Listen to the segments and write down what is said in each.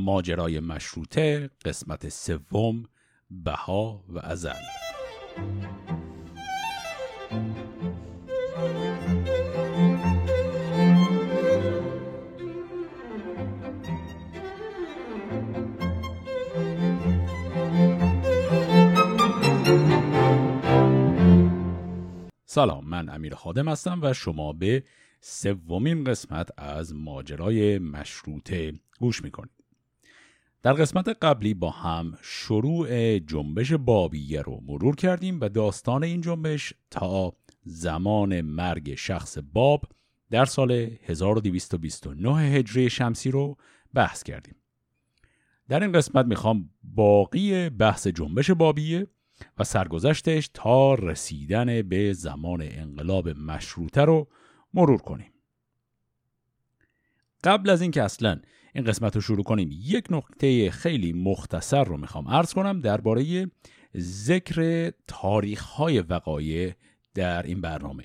ماجرای مشروطه قسمت سوم بها و ازل. سلام من امیر خادم هستم و شما به سومین قسمت از ماجرای مشروطه گوش می‌کنید. در قسمت قبلی با هم شروع جنبش بابیه رو مرور کردیم و داستان این جنبش تا زمان مرگ شخص باب در سال 1229 هجری شمسی رو بحث کردیم. در این قسمت می‌خوام باقی بحث جنبش بابیه و سرگذشتش تا رسیدن به زمان انقلاب مشروطه رو مرور کنیم. قبل از اینکه اصلا این قسمت رو شروع کنیم. یک نکته خیلی مختصر رو می‌خوام عرض کنم درباره ذکر تاریخ های وقایع در این برنامه.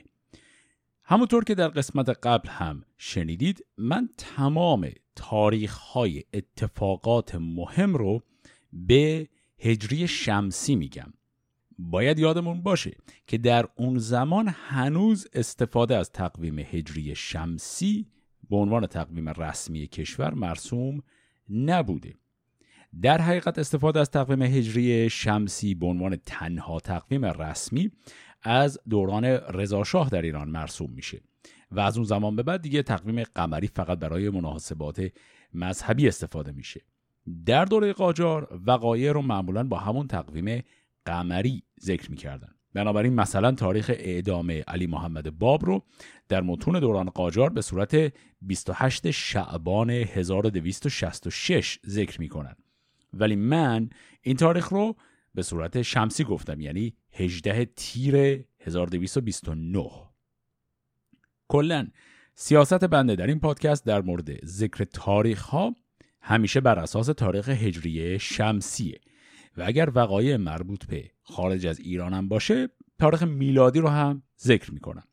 همونطور که در قسمت قبل هم شنیدید من تمام تاریخ های اتفاقات مهم رو به هجری شمسی میگم. باید یادمون باشه که در اون زمان هنوز استفاده از تقویم هجری شمسی به عنوان تقویم رسمی کشور مرسوم نبوده. در حقیقت استفاده از تقویم هجری شمسی به عنوان تنها تقویم رسمی از دوران رضاشاه در ایران مرسوم میشه و از اون زمان به بعد دیگه تقویم قمری فقط برای مناسبات مذهبی استفاده میشه. در دوره قاجار وقایع رو معمولا با همون تقویم قمری ذکر می‌کردن. بنابراین مثلا تاریخ اعدام علی محمد باب رو در متون دوران قاجار به صورت 28 شعبان 1266 ذکر می‌کنن. ولی من این تاریخ رو به صورت شمسی گفتم یعنی 18 تیر 1229 کلا سیاست بنده در این پادکست در مورد ذکر تاریخ ها همیشه بر اساس تاریخ هجری شمسیه. و اگر وقایع مربوط به خارج از ایران هم باشه تاریخ میلادی رو هم ذکر می‌کنم.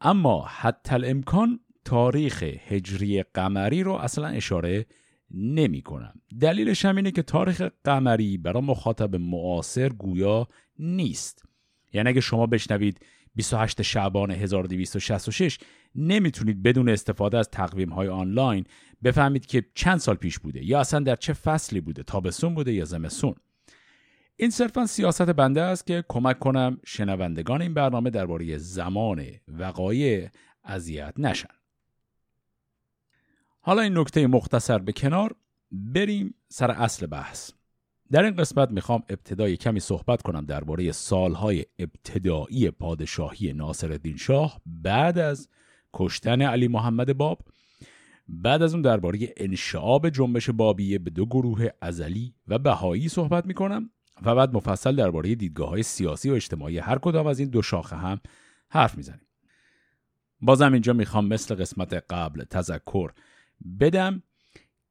اما حتی الامکان تاریخ هجری قمری رو اصلا اشاره نمی کنم. دلیلش هم اینه که تاریخ قمری برای مخاطب معاصر گویا نیست. یعنی اگه شما بشنوید 28 شعبان 1266 نمی‌تونید بدون استفاده از تقویم های آنلاین بفهمید که چند سال پیش بوده یا اصلا در چه فصلی بوده تابستون بوده یا زمستون. این صرفا سیاست بنده است که کمک کنم شنوندگان این برنامه درباره زمان وقایع اذیت نشن. حالا این نکته مختصر به کنار بریم سر اصل بحث. در این قسمت می‌خوام ابتدای کمی صحبت کنم درباره سالهای ابتدایی پادشاهی ناصرالدین شاه بعد از کشتن علی محمد باب بعد از اون درباره انشعاب جنبش بابیه به دو گروه ازلی و بهایی صحبت می‌کنم و بعد مفصل درباره دیدگاه های سیاسی و اجتماعی هر کدام از این دو شاخه هم حرف می‌زنیم. بازم اینجا می‌خوام مثل قسمت قبل تذکر بدم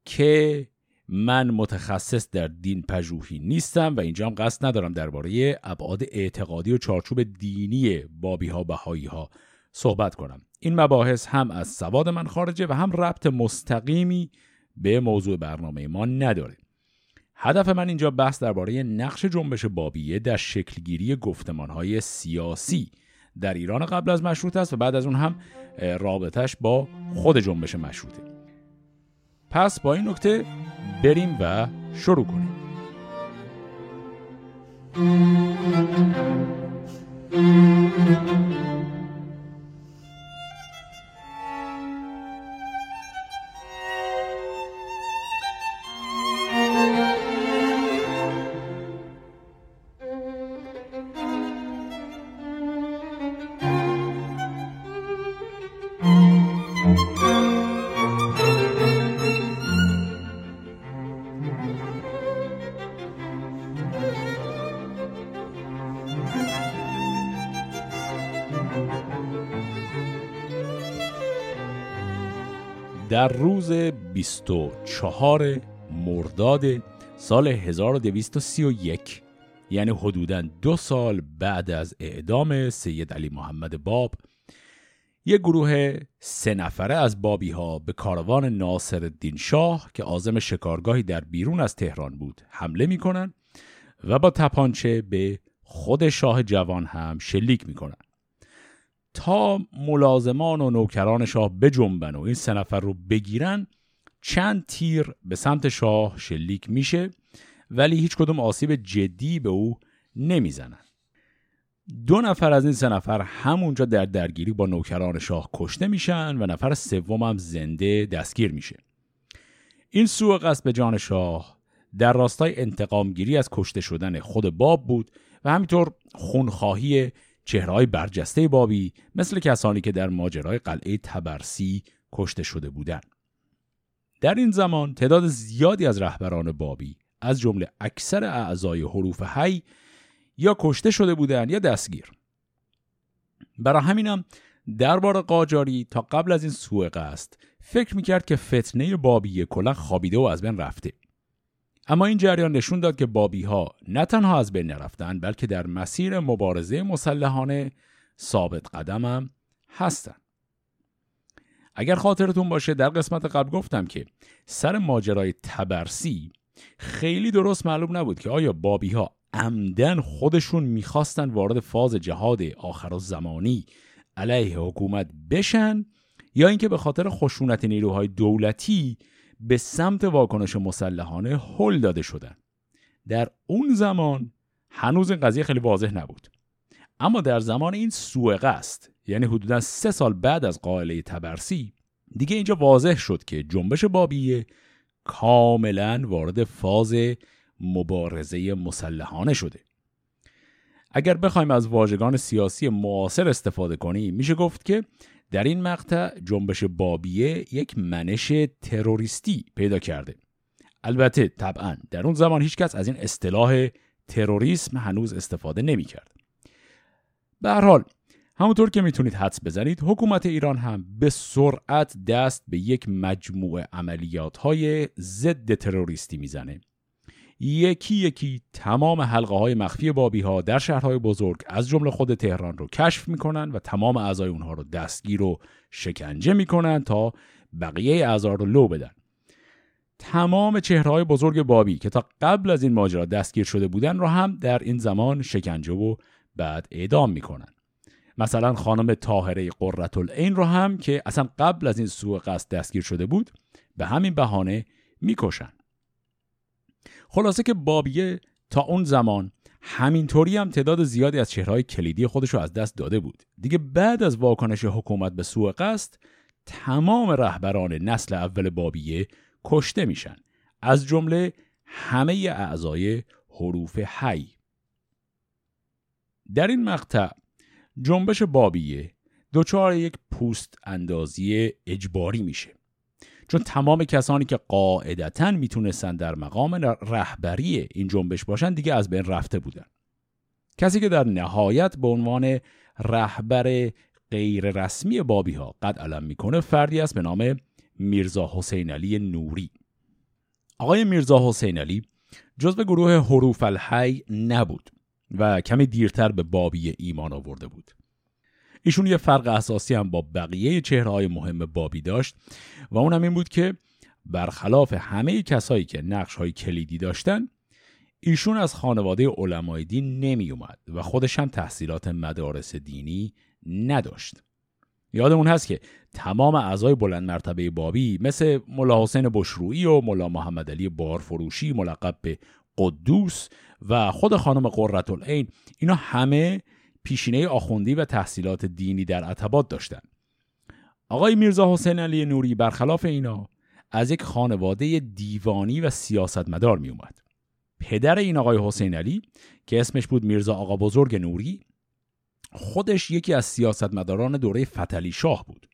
که من متخصص در دین پژوهی نیستم و اینجا هم قصد ندارم درباره ابعاد اعتقادی و چارچوب دینی بابی ها بهایی ها صحبت کنم. این مباحث هم از سواد من خارجه و هم ربط مستقیمی به موضوع برنامه ما نداره. هدف من اینجا بحث درباره نقش جنبش بابیه در شکلگیری گفتمانهای سیاسی در ایران قبل از مشروط است و بعد از اون هم رابطش با خود جنبش مشروطه. پس با این نکته بریم و شروع کنیم. در روز 24 مرداد سال 1231 یعنی حدوداً دو سال بعد از اعدام سید علی محمد باب یک گروه سه نفره از بابی ها به کاروان ناصر الدین شاه که آزم شکارگاهی در بیرون از تهران بود حمله می‌کنن و با تپانچه به خود شاه جوان هم شلیک می‌کنن. تا ملازمان و نوکران شاه بجنبن و این سه نفر رو بگیرن چند تیر به سمت شاه شلیک میشه ولی هیچ کدوم آسیب جدی به او نمی‌زنن. دو نفر از این سه نفر همونجا در درگیری با نوکران شاه کشته میشن و نفر سوم هم زنده دستگیر میشه. این سوء قصد جان شاه در راستای انتقامگیری از کشته شدن خود باب بود و همینطور خونخواهی چهرهای برجسته بابی مثل کسانی که در ماجرای قلعه تبرسی کشته شده بودند. در این زمان تعداد زیادی از رهبران بابی از جمله اکثر اعضای حروف حی یا کشته شده بودند یا دستگیر برای همینم دربار قاجاری تا قبل از این سوء قصد فکر می‌کرد که فتنه بابی کلا خوابیده و از بین رفته اما این جریان نشون داد که بابی ها نه تنها از بین نرفتن بلکه در مسیر مبارزه مسلحانه ثابت قدمم هستن اگر خاطرتون باشه در قسمت قبل گفتم که سر ماجرای تبرسی خیلی درست معلوم نبود که آیا بابی ها عمدن خودشون می‌خواستن وارد فاز جهاد آخر زمانی علیه حکومت بشن یا اینکه به خاطر خشونت نیروهای دولتی به سمت واکنش مسلحانه هل داده شدن. در اون زمان هنوز این قضیه خیلی واضح نبود. اما در زمان این سوء قصد یعنی حدودا سه سال بعد از قائله تبرسی دیگه اینجا واضح شد که جنبش بابیه کاملا وارد فاز مبارزه مسلحانه شده. اگر بخوایم از واژگان سیاسی معاصر استفاده کنیم میشه گفت که در این مقطع جنبش بابیه یک منش تروریستی پیدا کرده البته طبعا در اون زمان هیچکس از این اصطلاح تروریسم هنوز استفاده نمی کرد. به هر حال همونطور که می‌تونید حدس بزنید حکومت ایران هم به سرعت دست به یک مجموعه عملیات های ضد تروریستی می‌زنه یکی یکی تمام حلقه های مخفی بابی ها در شهرهای بزرگ از جمله خود تهران رو کشف می‌کنن و تمام اعضای اونها رو دستگیر و شکنجه می‌کنن تا بقیه اعضا رو لو بدن. تمام چهرهای بزرگ بابی که تا قبل از این ماجرا دستگیر شده بودن رو هم در این زمان شکنجه و بعد اعدام می‌کنن. مثلا خانم طاهره قررت العین رو هم که اصلا قبل از این سوء قصد دستگیر شده بود به همین بهانه می‌کشن. خلاصه که بابیه تا اون زمان همینطوری هم تعداد زیادی از چهرهای کلیدی خودش رو از دست داده بود. دیگه بعد از واکنش حکومت به سوء قصد تمام رهبران نسل اول بابیه کشته میشن. از جمله همه اعضای حروف حی. در این مقطع جنبش بابیه دچار یک پوست اندازی اجباری میشه. چون تمام کسانی که قاعدتا می‌تونستن در مقام رهبری این جنبش باشن دیگه از بین رفته بودن. کسی که در نهایت به عنوان رهبر غیر رسمی بابی ها قد علم می‌کنه فردی است به نام میرزا حسین علی نوری. آقای میرزا حسین علی جزو گروه حروف الحی نبود و کمی دیرتر به بابی ایمان آورده بود. ایشون یه فرق اساسی هم با بقیه چهرهای مهم بابی داشت و اونم این بود که برخلاف همه کسایی که نقش های کلیدی داشتن ایشون از خانواده علمای دین نمی اومد و خودش هم تحصیلات مدارس دینی نداشت. یادمون هست که تمام اعضای بلند مرتبه بابی مثل ملا حسین بشرویی و ملا محمد علی بارفروشی ملقب به قدوس و خود خانم قررت العین اینا همه پیشینه آخوندی و تحصیلات دینی در عتبات داشتند. آقای میرزا حسین علی نوری برخلاف اینا از یک خانواده دیوانی و سیاستمدار می اومد. پدر این آقای حسین علی که اسمش بود میرزا آقا بزرگ نوری خودش یکی از سیاستمداران دوره فتلی شاه بود.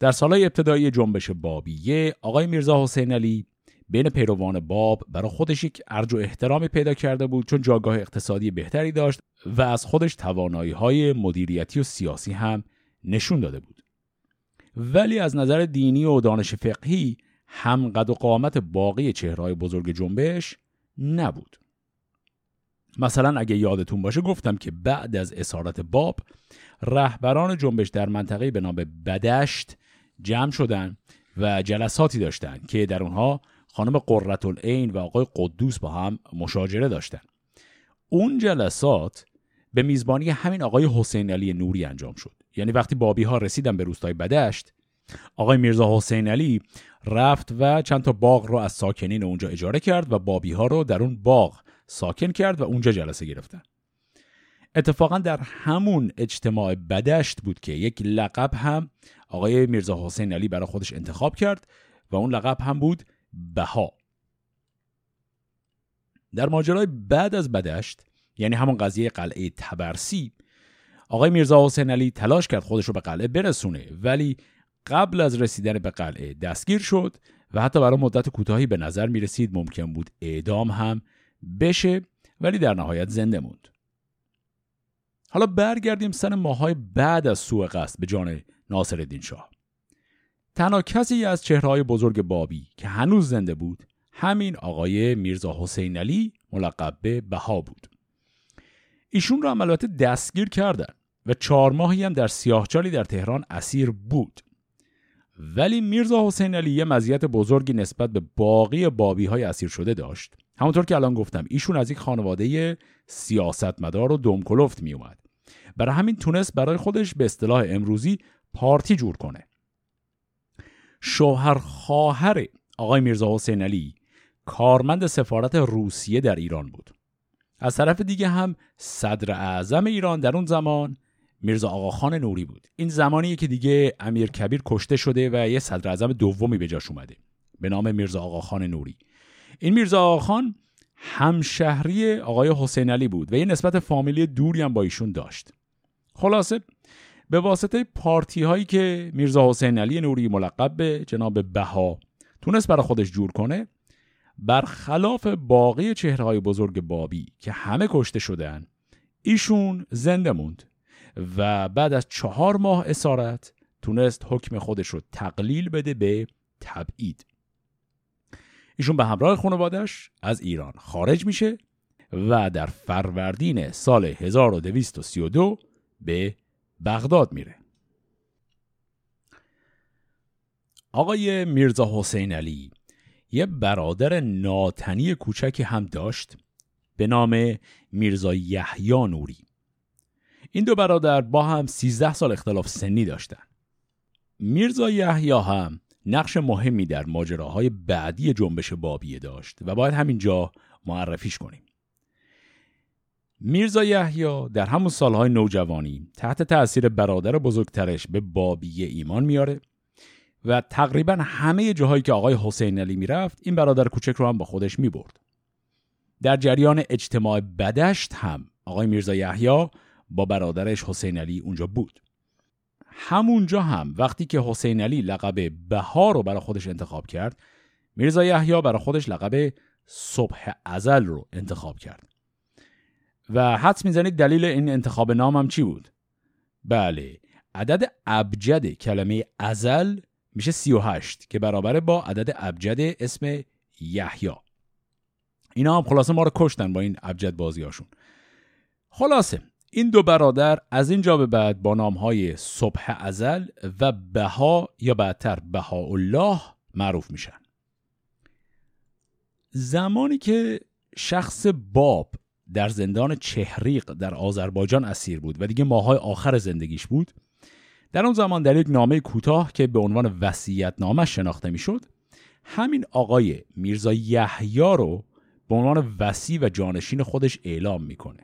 در سالهای ابتدایی جنبش بابیه آقای میرزا حسین علی بین پیروان باب برای خودش یک ارج و احترامی پیدا کرده بود چون جاگاه اقتصادی بهتری داشت و از خودش توانایی های مدیریتی و سیاسی هم نشون داده بود. ولی از نظر دینی و دانش فقهی هم قد و قامت باقی چهرهای بزرگ جنبش نبود. مثلا اگه یادتون باشه گفتم که بعد از اسارت باب رهبران جنبش در منطقه به نام بدشت جمع شدن و جلساتی داشتن که در اونها خانم قررت العین و آقای قدوس با هم مشاجره داشتن. اون جلسات به میزبانی همین آقای حسین علی نوری انجام شد. یعنی وقتی بابی ها رسیدن به روستای بدشت آقای میرزا حسین علی رفت و چند تا باغ رو از ساکنین اونجا اجاره کرد و بابی ها رو در اون باغ ساکن کرد و اونجا جلسه گرفتن. اتفاقا در همون اجتماع بدشت بود که یک لقب هم آقای میرزا حسین علی برای خودش انتخاب کرد و اون لقب هم بود بها در ماجرای بعد از بدشت یعنی همون قضیه قلعه تبرسی آقای میرزا حسین علی تلاش کرد خودش رو به قلعه برسونه ولی قبل از رسیدن به قلعه دستگیر شد و حتی برای مدت کوتاهی به نظر می رسید ممکن بود اعدام هم بشه ولی در نهایت زنده موند. حالا برگردیم سن ماهای بعد از سوء قصد به جان ناصر شاه. تنها کسی از چهرهای بزرگ بابی که هنوز زنده بود همین آقای میرزا حسین علی ملقب به بها بود. ایشون را هم دستگیر کردن و چهار ماهی هم در سیاهچالی در تهران اسیر بود. ولی میرزا حسین علی یه مزیت بزرگی نسبت به باقی بابی های اسیر شده داشت همونطور که الان گفتم ایشون از یک خانواده سیاستمدار و دمکلفت می اومد برای همین تونست برای خودش به اصطلاح امروزی پارتی جور کنه شوهر خواهر آقای میرزا حسین علی کارمند سفارت روسیه در ایران بود. از طرف دیگه هم صدر اعظم ایران در اون زمان میرزا آقاخان نوری بود. این زمانیه که دیگه امیر کبیر کشته شده و یه صدر اعظم دومی به جاش اومده به نام میرزا آقاخان نوری. این میرزا آقاخان همشهری آقای حسین علی بود و یه نسبت فامیلی دوری هم با ایشون داشت. خلاصه به واسطه پارتی هایی که میرزا حسین علی نوری ملقب به جناب بها تونست برای خودش جور کنه برخلاف باقی چهرهای بزرگ بابی که همه کشته شدن ایشون زنده موند و بعد از چهار ماه اسارت تونست حکم خودش رو تقلیل بده به تبعید. ایشون به همراه خانوادش از ایران خارج میشه و در فروردین سال 1232 به بغداد میره. آقای میرزا حسین علی یه برادر ناتنی کوچکی هم داشت به نام میرزا یحیی نوری. این دو برادر با هم 13 سال اختلاف سنی داشتن. میرزا یحیی هم نقش مهمی در ماجراهای بعدی جنبش بابیه داشت و باید همینجا معرفیش کنیم. میرزا یحیی در همون سالهای نوجوانی تحت تأثیر برادر بزرگترش به بابیه ایمان میاره و تقریبا همه جاهایی که آقای حسین علی می‌رفت این برادر کوچک رو هم با خودش می‌برد. در جریان اجتماع بدشت هم آقای میرزا یحیی با برادرش حسین علی اونجا بود. همونجا هم وقتی که حسین علی لقب بهار رو برای خودش انتخاب کرد میرزا یحیی برای خودش لقب صبح ازل رو انتخاب کرد. و حدس می‌زنید دلیل این انتخاب نام هم چی بود؟ بله عدد ابجد کلمه ازل میشه 38 که برابره با عدد ابجد اسم یحیی. اینا هم خلاصه ما رو کشتن با این ابجد بازیاشون خلاصه این دو برادر از اینجا به بعد با نامهای صبح ازل و بها یا بعدتر الله معروف میشن. زمانی که شخص باب در زندان چهریق در آذربایجان اسیر بود و دیگه ماهای آخر زندگیش بود. در اون زمان در یک نامه کوتاه که به عنوان وصیت نامه شناخته می‌شد همین آقای میرزا یحیی رو به عنوان وسی و جانشین خودش اعلام می‌کنه.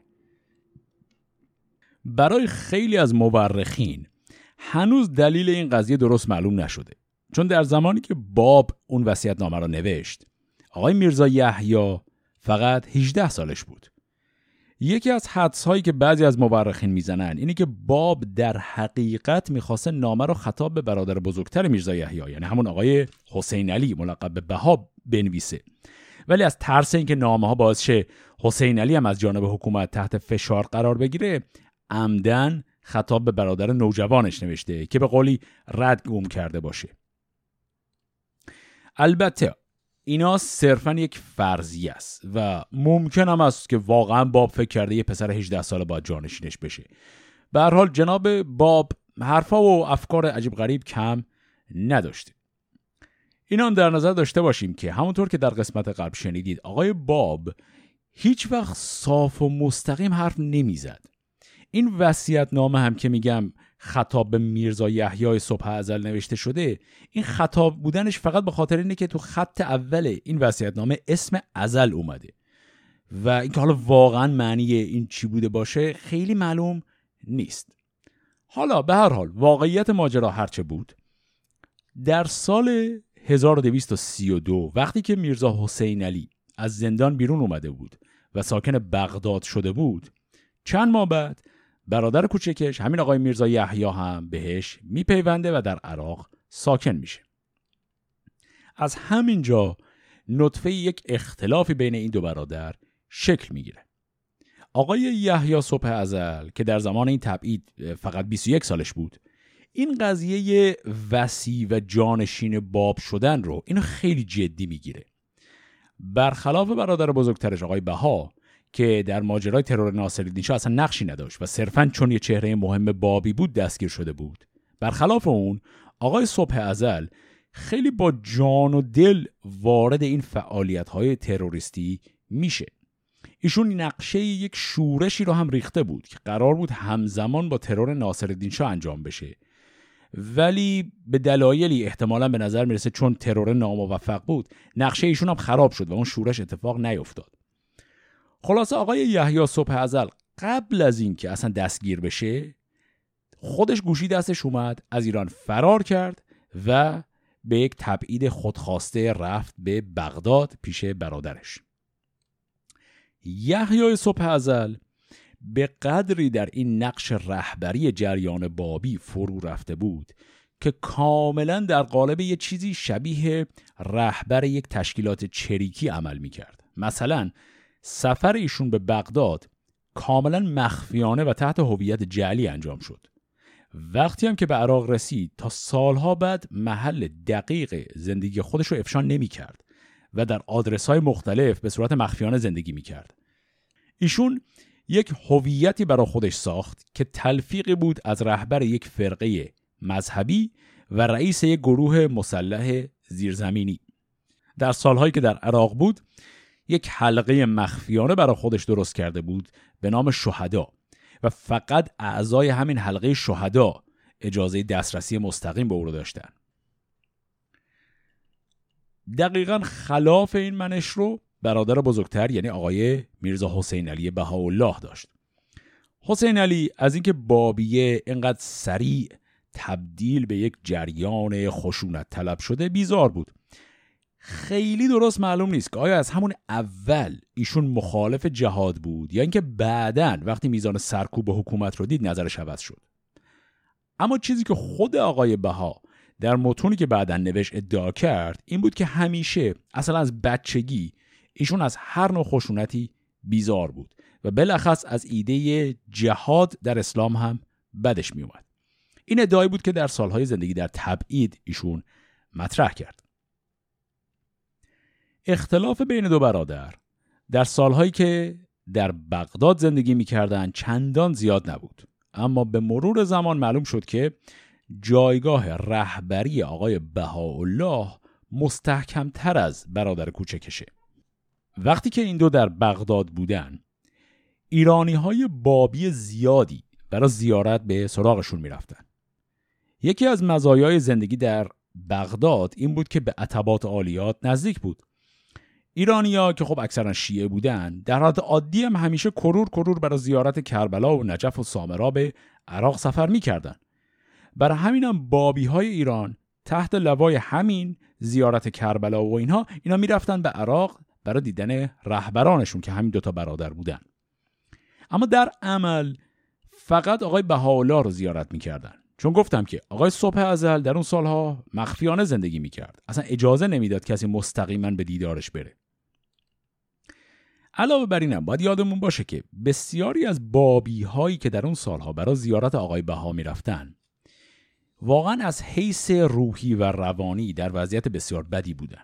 برای خیلی از مورخین هنوز دلیل این قضیه درست معلوم نشده چون در زمانی که باب اون نامه را نوشت آقای میرزا یحیی فقط 18 سالش بود. یکی از حدس هایی که بعضی از مورخین می‌زنن اینه که باب در حقیقت می‌خواسته نامه رو خطاب به برادر بزرگتر میرزا یحیی یعنی همون آقای حسین علی ملقب به بها بنویسه. ولی از ترس اینکه نامه ها باعث شه حسین علی هم از جانب حکومت تحت فشار قرار بگیره عمدن خطاب به برادر نوجوانش نوشته که به قولی رد گم کرده باشه. البته اینا صرفا یک فرضیه است و ممکن هم است که واقعا باب فکر کرده یه پسر 18 ساله باید جانشینش بشه. به هر حال جناب باب حرفا و افکار عجیب غریب کم نداشته. اینا هم در نظر داشته باشیم که همونطور که در قسمت قبل شنیدید آقای باب هیچ وقت صاف و مستقیم حرف نمی‌زد. این وصیت نامه هم که میگم خطاب به میرزا یحیای صبح ازل نوشته شده این خطاب بودنش فقط به خاطر اینه که تو خط اول این وصیت نامه اسم ازل اومده و اینکه حالا واقعا معنی این چی بوده باشه خیلی معلوم نیست. حالا به هر حال واقعیت ماجرا هرچه بود در سال 1232 وقتی که میرزا حسین علی از زندان بیرون اومده بود و ساکن بغداد شده بود چند ماه بعد برادر کوچکش همین آقای میرزا یحیی هم بهش میپیونده و در عراق ساکن میشه. از همینجا نطفه یک اختلافی بین این دو برادر شکل می‌گیره. آقای یحیی صبح ازل که در زمان این تبعید فقط 21 سالش بود این قضیه وسیع و جانشین باب شدن رو اینو خیلی جدی می‌گیره. برخلاف برادر بزرگترش آقای بها که در ماجرای ترور ناصرالدین شاه اصلا نقشی نداشت و صرفا چون یه چهره مهم بابی بود دستگیر شده بود. برخلاف اون آقای صبح ازل خیلی با جان و دل وارد این فعالیت های تروریستی میشه. ایشون نقشه یک شورشی رو هم ریخته بود که قرار بود همزمان با ترور ناصرالدین شاه انجام بشه. ولی به دلایلی احتمالا به نظر می‌رسه چون ترور ناموفق بود نقشه ایشون هم خراب شد و اون شورش اتفاق نیفتاد. خلاصه آقای یحیی صبح ازل قبل از اینکه اصلا دستگیر بشه خودش گوشی دستش اومد از ایران فرار کرد و به یک تبعید خودخواسته رفت به بغداد پیش برادرش یحیای صبح ازل به قدری در این نقش رهبری جریان بابی فرو رفته بود که کاملا در قالب یه چیزی شبیه رهبر یک تشکیلات چریکی عمل می کرد. مثلا سفر ایشون به بغداد کاملا مخفیانه و تحت هویت جعلی انجام شد. وقتی هم که به عراق رسید تا سالها بعد محل دقیق زندگی خودش رو افشا نمی کرد و در آدرس های مختلف به صورت مخفیانه زندگی می کرد. ایشون یک هویتی برای خودش ساخت که تلفیقی بود از رهبر یک فرقه مذهبی و رئیس یک گروه مسلح زیرزمینی در سالهایی که در عراق بود یک حلقه مخفیانه برای خودش درست کرده بود به نام شهدا و فقط اعضای همین حلقه شهدا اجازه دسترسی مستقیم به او رو داشتن. دقیقا خلاف این منش رو برادر بزرگتر یعنی آقای میرزا حسین علی بهاءالله داشت. حسین علی از اینکه بابیه اینقدر سریع تبدیل به یک جریان خشونت طلب شده بیزار بود. خیلی درست معلوم نیست که آیا از همون اول ایشون مخالف جهاد بود یا اینکه بعدا وقتی میزان سرکوب حکومت رو دید نظرش عوض شد. اما چیزی که خود آقای بها در متونی که بعدا نوشت ادعا کرد این بود که همیشه اصلا از بچگی ایشون از هر نوع خشونتی بیزار بود و بلخص از ایده جهاد در اسلام هم بدش میومد این ادعایی بود که در سالهای زندگی در تبعید ایشون مطرح کرد. اختلاف بین دو برادر. در سالهایی که در بغداد زندگی می‌کردند چندان زیاد نبود. اما به مرور زمان معلوم شد که جایگاه رهبری آقای بهاءالله مستحکمتر از برادر کوچکشه. وقتی که این دو در بغداد بودن ایرانی های بابی زیادی برای زیارت به سراغشون می‌رفتن. یکی از مزایای زندگی در بغداد این بود که به عتبات عالیات نزدیک بود. ایرانیا که خب اکثرا شیعه بودن در حالت عادی هم همیشه کرور کرور برای زیارت کربلا و نجف و سامرا به عراق سفر می‌کردن. برای همینم بابی های ایران تحت لوای همین زیارت کربلا و اینها اینا می‌رفتن به عراق برای دیدن رهبرانشون که همین دوتا برادر بودن. اما در عمل فقط آقای بهاءالله رو زیارت می‌کردن. چون گفتم که آقای صبح ازل در اون سالها مخفیانه زندگی می‌کرد. اصلا اجازه نمی‌داد کسی مستقیما به دیدارش بره. علاوه بر اینم باید یادمون باشه که بسیاری از بابی هایی که در اون سالها برای زیارت آقای بها می‌رفتن واقعا از حیث روحی و روانی در وضعیت بسیار بدی بودن.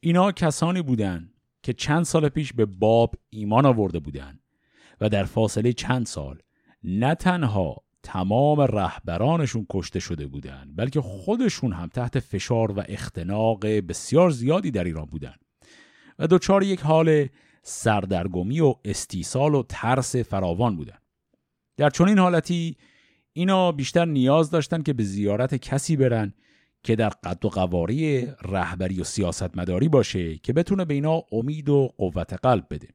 اینا کسانی بودند که چند سال پیش به باب ایمان آورده بودند و در فاصله چند سال نه تنها تمام رهبرانشون کشته شده بودند بلکه خودشون هم تحت فشار و اختناق بسیار زیادی در ایران بودند و دچار یک حال سردرگمی و استیصال و ترس فراوان بودند در چنین حالتی اینا بیشتر نیاز داشتن که به زیارت کسی برن که در قد و قواری رهبری و سیاستمداری باشه که بتونه به اینا امید و قوت قلب بده.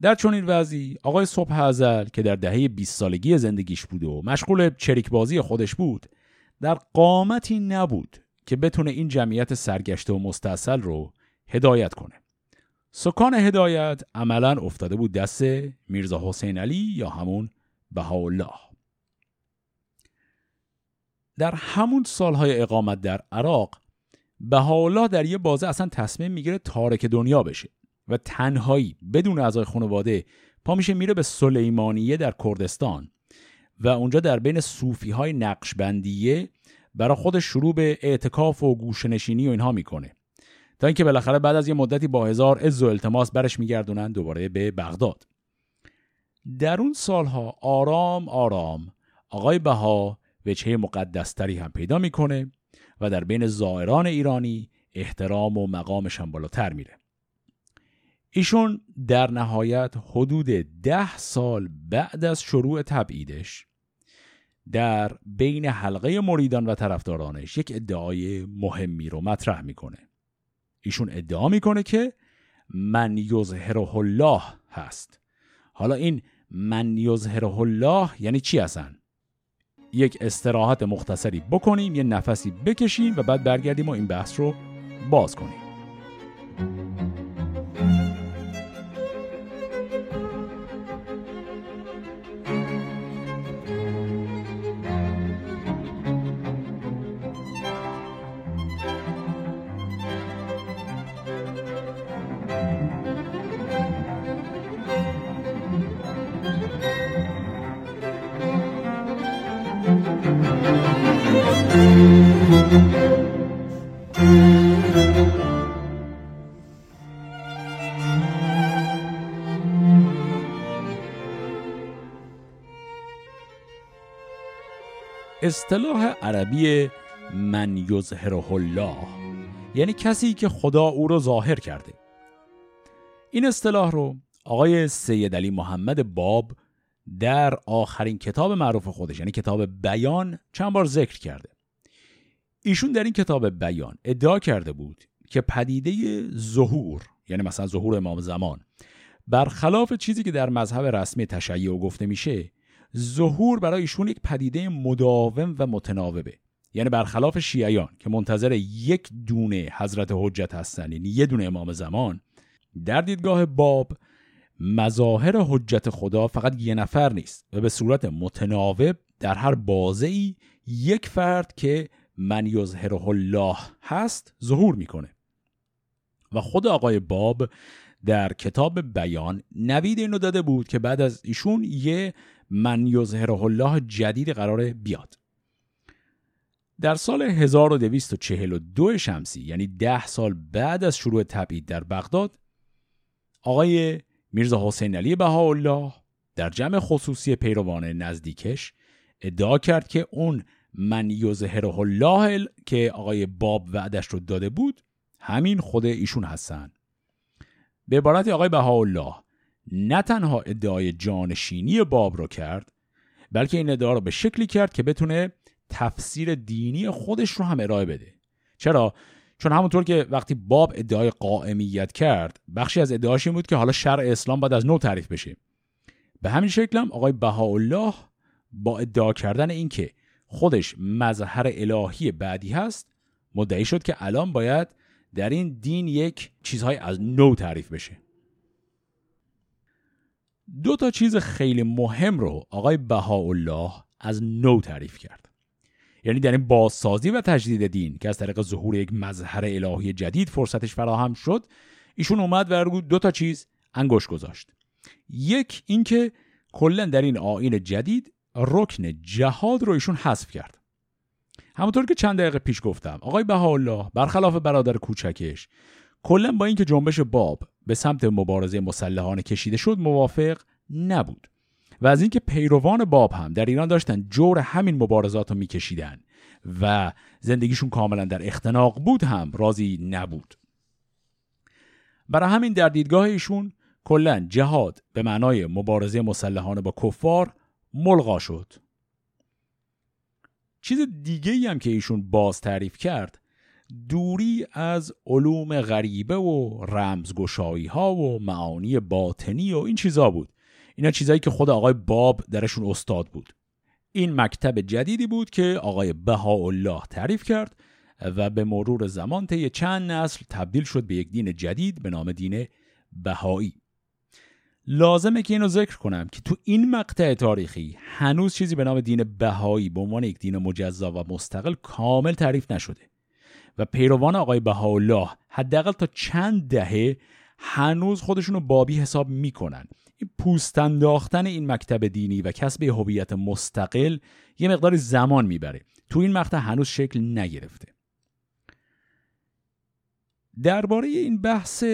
در چنین وضعی آقای صبح ازل که در دهه 20 سالگی زندگیش بود و مشغول چریک بازی خودش بود در قامتی نبود که بتونه این جمعیت سرگشته و مستصل رو هدایت کنه. سکان هدایت عملا افتاده بود دست میرزا حسین علی یا همون بهاءالله. در همون سالهای اقامت در عراق بهاءالله در یه بازه اصلا تصمیم می‌گیره تارک دنیا بشه و تنهایی بدون اعضای خانواده پا میشه میره به سلیمانیه در کردستان و اونجا در بین صوفی های نقشبندیه برای خودش شروع به اعتکاف و گوشنشینی و اینها می‌کنه. تا اینکه بالاخره بعد از یه مدتی با هزار عز و التماس برش میگردونن دوباره به بغداد. در اون سالها آرام آرام آقای بها وجهه مقدستری هم پیدا می‌کنه و در بین زائران ایرانی احترام و مقامش هم بالاتر میره. ایشون در نهایت حدود ده سال بعد از شروع تبعیدش در بین حلقه مریدان و طرفدارانش یک ادعای مهمی رو مطرح می‌کنه. ایشون ادعا می‌کنه که من یظهره الله هست. حالا این من یظهره الله یعنی چی هستن یک استراحت مختصری بکنیم یه نفسی بکشیم و بعد برگردیم و این بحث رو باز کنیم. اصطلاح عربی من یظهره الله یعنی کسی که خدا او رو ظاهر کرده. این اصطلاح رو آقای سید علی محمد باب در آخرین کتاب معروف خودش یعنی کتاب بیان چند بار ذکر کرده. ایشون در این کتاب بیان ادعا کرده بود که پدیده ظهور یعنی مثلا ظهور امام زمان برخلاف چیزی که در مذهب رسمی تشیع گفته میشه ظهور برای ایشون یک پدیده مداوم و متناوبه. یعنی برخلاف شیعیان که منتظر یک دونه حضرت حجت هستن یعنی یه دونه امام زمان در دیدگاه باب مظاهر حجت خدا فقط یه نفر نیست و به صورت متناوب در هر بازه یک فرد که من یظهره الله هست ظهور می‌کنه. و خود آقای باب در کتاب بیان نوید اینو داده بود که بعد از ایشون یه من یظهره الله جدید قرار بیاد. در سال 1242 شمسی یعنی ده سال بعد از شروع تبعید در بغداد آقای میرزا حسین علی بهاءالله در جمع خصوصی پیروان نزدیکش ادعا کرد که اون من یظهره الله که آقای باب وعدش رو داده بود همین خود ایشون هستن. به عبارت آقای بهاءالله نه تنها ادعای جانشینی باب رو کرد بلکه این ادعا رو به شکلی کرد که بتونه تفسیر دینی خودش رو هم ارائه بده. چرا؟ چون همونطور که وقتی باب ادعای قائمیت کرد بخشی از ادعاش این بود که حالا شرع اسلام باید از نو تعریف بشه. به همین شکل هم آقای بهاءالله با ادعا کردن اینکه خودش مظهر الهی بعدی هست مدعی شد که الان باید در این دین یک چیزهای از نو تعریف بشه. دو تا چیز خیلی مهم رو آقای بهاءالله از نو تعریف کرد. یعنی در این بازسازی و تجدید دین که از طریق ظهور یک مظهر الهی جدید فرصتش فراهم شد ایشون اومد و دو تا چیز انگوش گذاشت. یک اینکه کلا در این آین جدید رکن جهاد رو ایشون حذف کرد. همونطور که چند دقیقه پیش گفتم آقای بهاءالله برخلاف برادر کوچکش کلا با اینکه جنبش باب به سمت مبارزه مسلحانه کشیده شد موافق نبود. و از اینکه پیروان باب هم در ایران داشتن جور همین مبارزات رو میکشیدن و زندگیشون کاملا در اختناق بود هم راضی نبود. برای همین در دیدگاه ایشون کلا جهاد به معنای مبارزه مسلحانه با کفار ملغا شد. چیز دیگه ای هم که ایشون باز تعریف کرد دوری از علوم غریبه و رمزگشایی ها و معانی باطنی و این چیزا بود. اینا چیزایی که خود آقای باب درشون استاد بود. این مکتب جدیدی بود که آقای بهاءالله تعریف کرد و به مرور زمان طی چند نسل تبدیل شد به یک دین جدید به نام دین بهایی. لازمه که اینو ذکر کنم که تو این مقطع تاریخی هنوز چیزی به نام دین بهایی به عنوان یک دین مجزا و مستقل کامل تعریف نشده. و پیروان آقای بهاءالله حداقل تا چند دهه هنوز خودشونو بابی حساب می‌کنن. این پوست انداختن این مکتب دینی و کسب هویت مستقل یه مقدار زمان می‌بره. تو این مقطع هنوز شکل نگرفته. درباره این بحث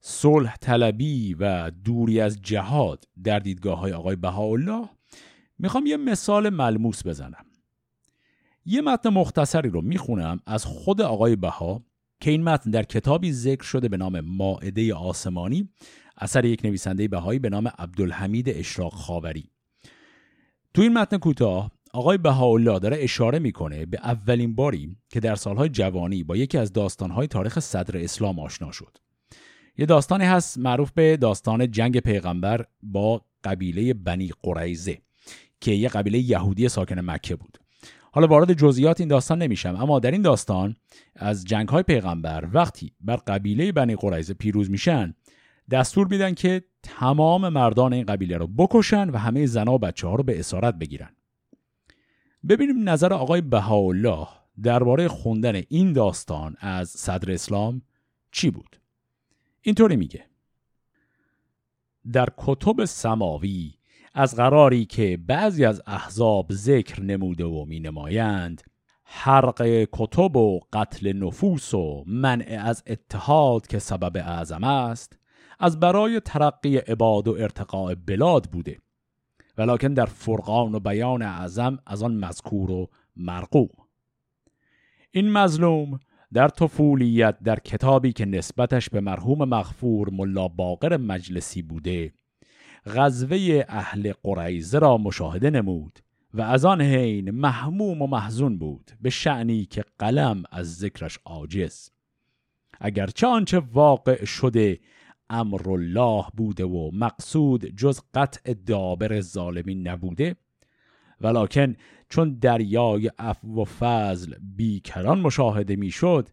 صلح طلبی و دوری از جهاد در دیدگاه های آقای بهاءالله می‌خوام یه مثال ملموس بزنم. یه متن مختصری رو می‌خونم از خود آقای بها که این متن در کتابی ذکر شده به نام ماعده آسمانی اثر یک نویسنده بهایی به نام عبدالحمید اشراق خاوری. تو این متن کوتاه آقای بهاءالله داره اشاره می‌کنه به اولین باری که در سالهای جوانی با یکی از داستانهای تاریخ صدر اسلام آشنا شد. یه داستانی هست معروف به داستان جنگ پیغمبر با قبیله بنی قریزه که یه قبیله یهودی ساکن مکه بود. حالا وارد جزئیات این داستان نمیشم اما در این داستان از جنگ های پیغمبر وقتی بر قبیله بنی قریزه پیروز میشن دستور میدن که تمام مردان این قبیله رو بکشن و همه زنها و بچه ها رو به اسارت بگیرن. ببینیم نظر آقای بهاءالله درباره خوندن این داستان از صدر اسلام چی بود. اینطوری میگه. در کتب سماوی از قراری که بعضی از احزاب ذکر نموده و می نمایند حرق کتب و قتل نفوس و منع از اتحاد که سبب اعظم است از برای ترقی عباد و ارتقاء بلاد بوده. ولکن در فرقان و بیان اعظم از آن مذکور و مرقوم این مظلوم در طفولیت در کتابی که نسبتش به مرحوم مغفور ملا باقر مجلسی بوده غزوه اهل قریزه را مشاهده نمود و از آن حین محموم و محزون بود به شعنی که قلم از ذکرش عاجز. اگرچه آنچه واقع شده امر الله بوده و مقصود جز قطع دابر ظالمین نبوده ولکن چون دریای عفو و فضل بیکران مشاهده می‌شد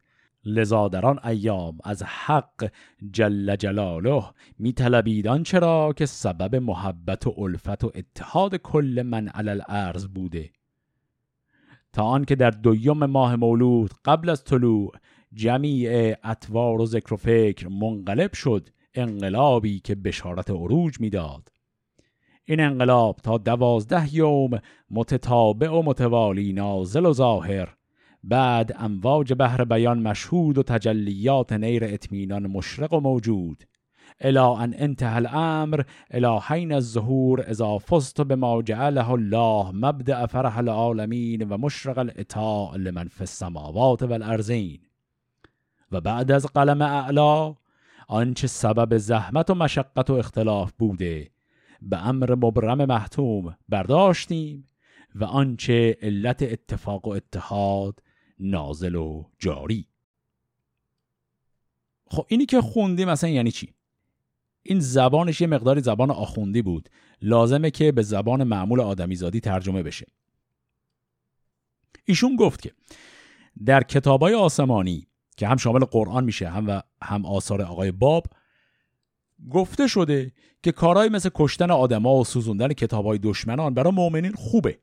لذا در آن ایام از حق جل جلاله می طلبیدان چرا که سبب محبت و الفت و اتحاد کل من علل ارز بوده. تا آنکه در دویم ماه مولود قبل از طلوع جمیع اطوار و ذکر و فکر منقلب شد انقلابی که بشارت عروج می‌داد. این انقلاب تا دوازده یوم متتابع و متوالی نازل و ظاهر بعد امواج بحر بیان مشهود و تجلیات نیر اطمینان مشرق و موجود. الا ان انتهى الامر الى حین الظهور اذا فزت بما جعله الله مبدأ فرح العالمین و مشرق الاطاع لمن في السماوات والارضین و بعد از قلم اعلا آنچه سبب زحمت و مشقت و اختلاف بوده به امر مبرم محتوم برداشتیم و آنچه علت اتفاق و اتحاد نازل و جاری. خب اینی که خوندیم مثلا یعنی چی؟ این زبانش یه مقداری زبان آخوندی بود. لازمه که به زبان معمول آدمیزادی ترجمه بشه. ایشون گفت که در کتابای آسمانی که هم شامل قرآن میشه هم و هم آثار آقای باب گفته شده که کارهای مثل کشتن آدما و سوزوندن کتابهای دشمنان برای مؤمنین خوبه.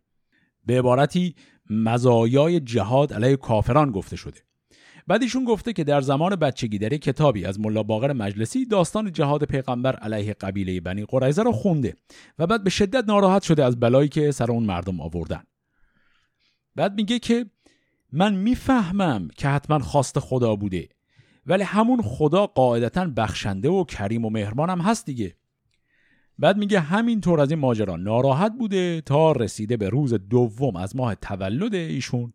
به عبارتی مزایای جهاد علیه کافران گفته شده. بعد ایشون گفته که در زمان بچگی در کتابی از ملا باقر مجلسی داستان جهاد پیغمبر علیه قبیله بنی قریزه را خونده و بعد به شدت ناراحت شده از بلایی که سر اون مردم آوردن. بعد میگه که من می‌فهمم که حتما خواست خدا بوده ولی همون خدا قاعدتا بخشنده و کریم و مهربانم هست دیگه. بعد میگه همینطور از این ماجرا ناراحت بوده تا رسیده به روز دوم از ماه تولد ایشون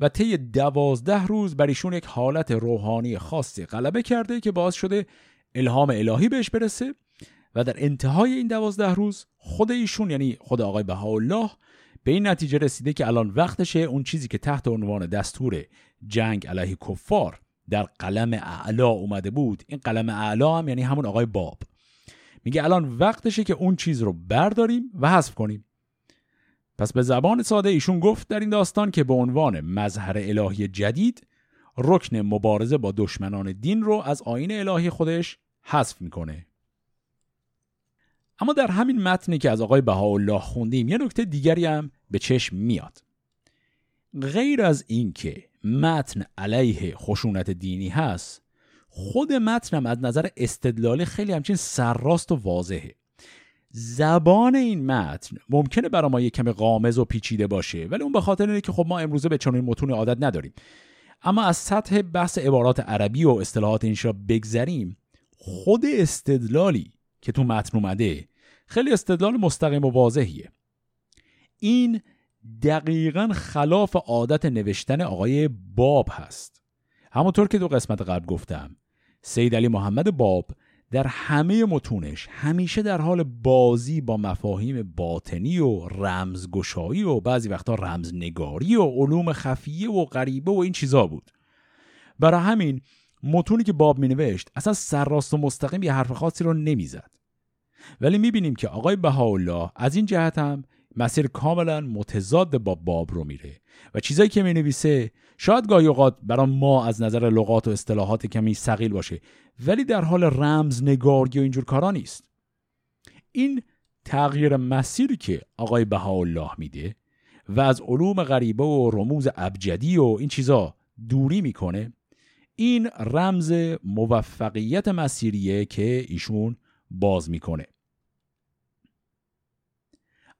و طی دوازده روز بر ایشون یک حالت روحانی خاصی غلبه کرده که باعث شده الهام الهی بهش برسه و در انتهای این دوازده روز خود ایشون یعنی خود آقای بهاءالله به این نتیجه رسیده که الان وقتشه اون چیزی که تحت عنوان دستور جنگ علیه کفار در قلم اعلا اومده بود. این قلم اعلا هم یعنی همون آقای باب. میگه الان وقتشه که اون چیز رو برداریم و حذف کنیم. پس به زبان ساده ایشون گفت در این داستان که به عنوان مظهر الهی جدید رکن مبارزه با دشمنان دین رو از آین الهی خودش حذف می‌کنه. اما در همین متنی که از آقای بهاءالله خوندیم یه نکته دیگری هم به چشم میاد. غیر از اینکه متن علیه خشونت دینی هست خود متنم از نظر استدلالی خیلی همچین سرراست و واضحه. زبان این متن ممکنه برای ما یه کم قامز و پیچیده باشه ولی اون به خاطر اینه که خب ما امروزه به چنین متون عادت نداریم. اما از سطح بحث عبارات عربی و اصطلاحات اینشا بگذریم خود استدلالی که تو متن اومده خیلی استدلال مستقیم و واضحیه. این دقیقا خلاف عادت نوشتن آقای باب هست. همونطور که دو قسمت قبل گفتم سید علی محمد باب در همه متونش همیشه در حال بازی با مفاهیم باطنی و رمزگشایی و بعضی وقتا رمزنگاری و علوم خفیه و غریبه و این چیزا بود. برای همین متونی که باب می نوشت اصلا سرراست و مستقیم یه حرف خاصی رو نمی‌زد. ولی می‌بینیم که آقای بهاءالله از این جهت هم مسیر کاملا متضاد با باب رو میره و چیزایی که می نویسه شاید گاهی اوقات برای ما از نظر لغات و اصطلاحات کمی سقیل باشه ولی در حال رمز نگاری و اینجور کارا نیست. این تغییر مسیری که آقای بهاءالله میده و از علوم غریبه و رموز ابجدی و این چیزا دوری می‌کنه این رمز موفقیت مسیریه که ایشون باز می‌کنه.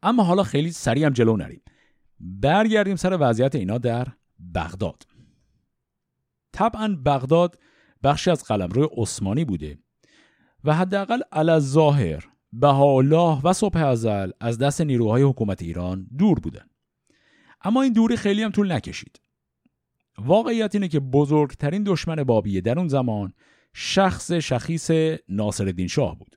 اما حالا خیلی سریع هم جلو نریم. برگردیم سر وضعیت اینا در بغداد. طبعا بغداد بخشی از قلمرو عثمانی بوده و حداقل ظاهر بهاءالله و صبح ازل از دست نیروهای حکومت ایران دور بودن. اما این دوری خیلی هم طول نکشید. واقعیت اینه که بزرگترین دشمن بابیه در اون زمان شخص شخیص ناصرالدین شاه بود.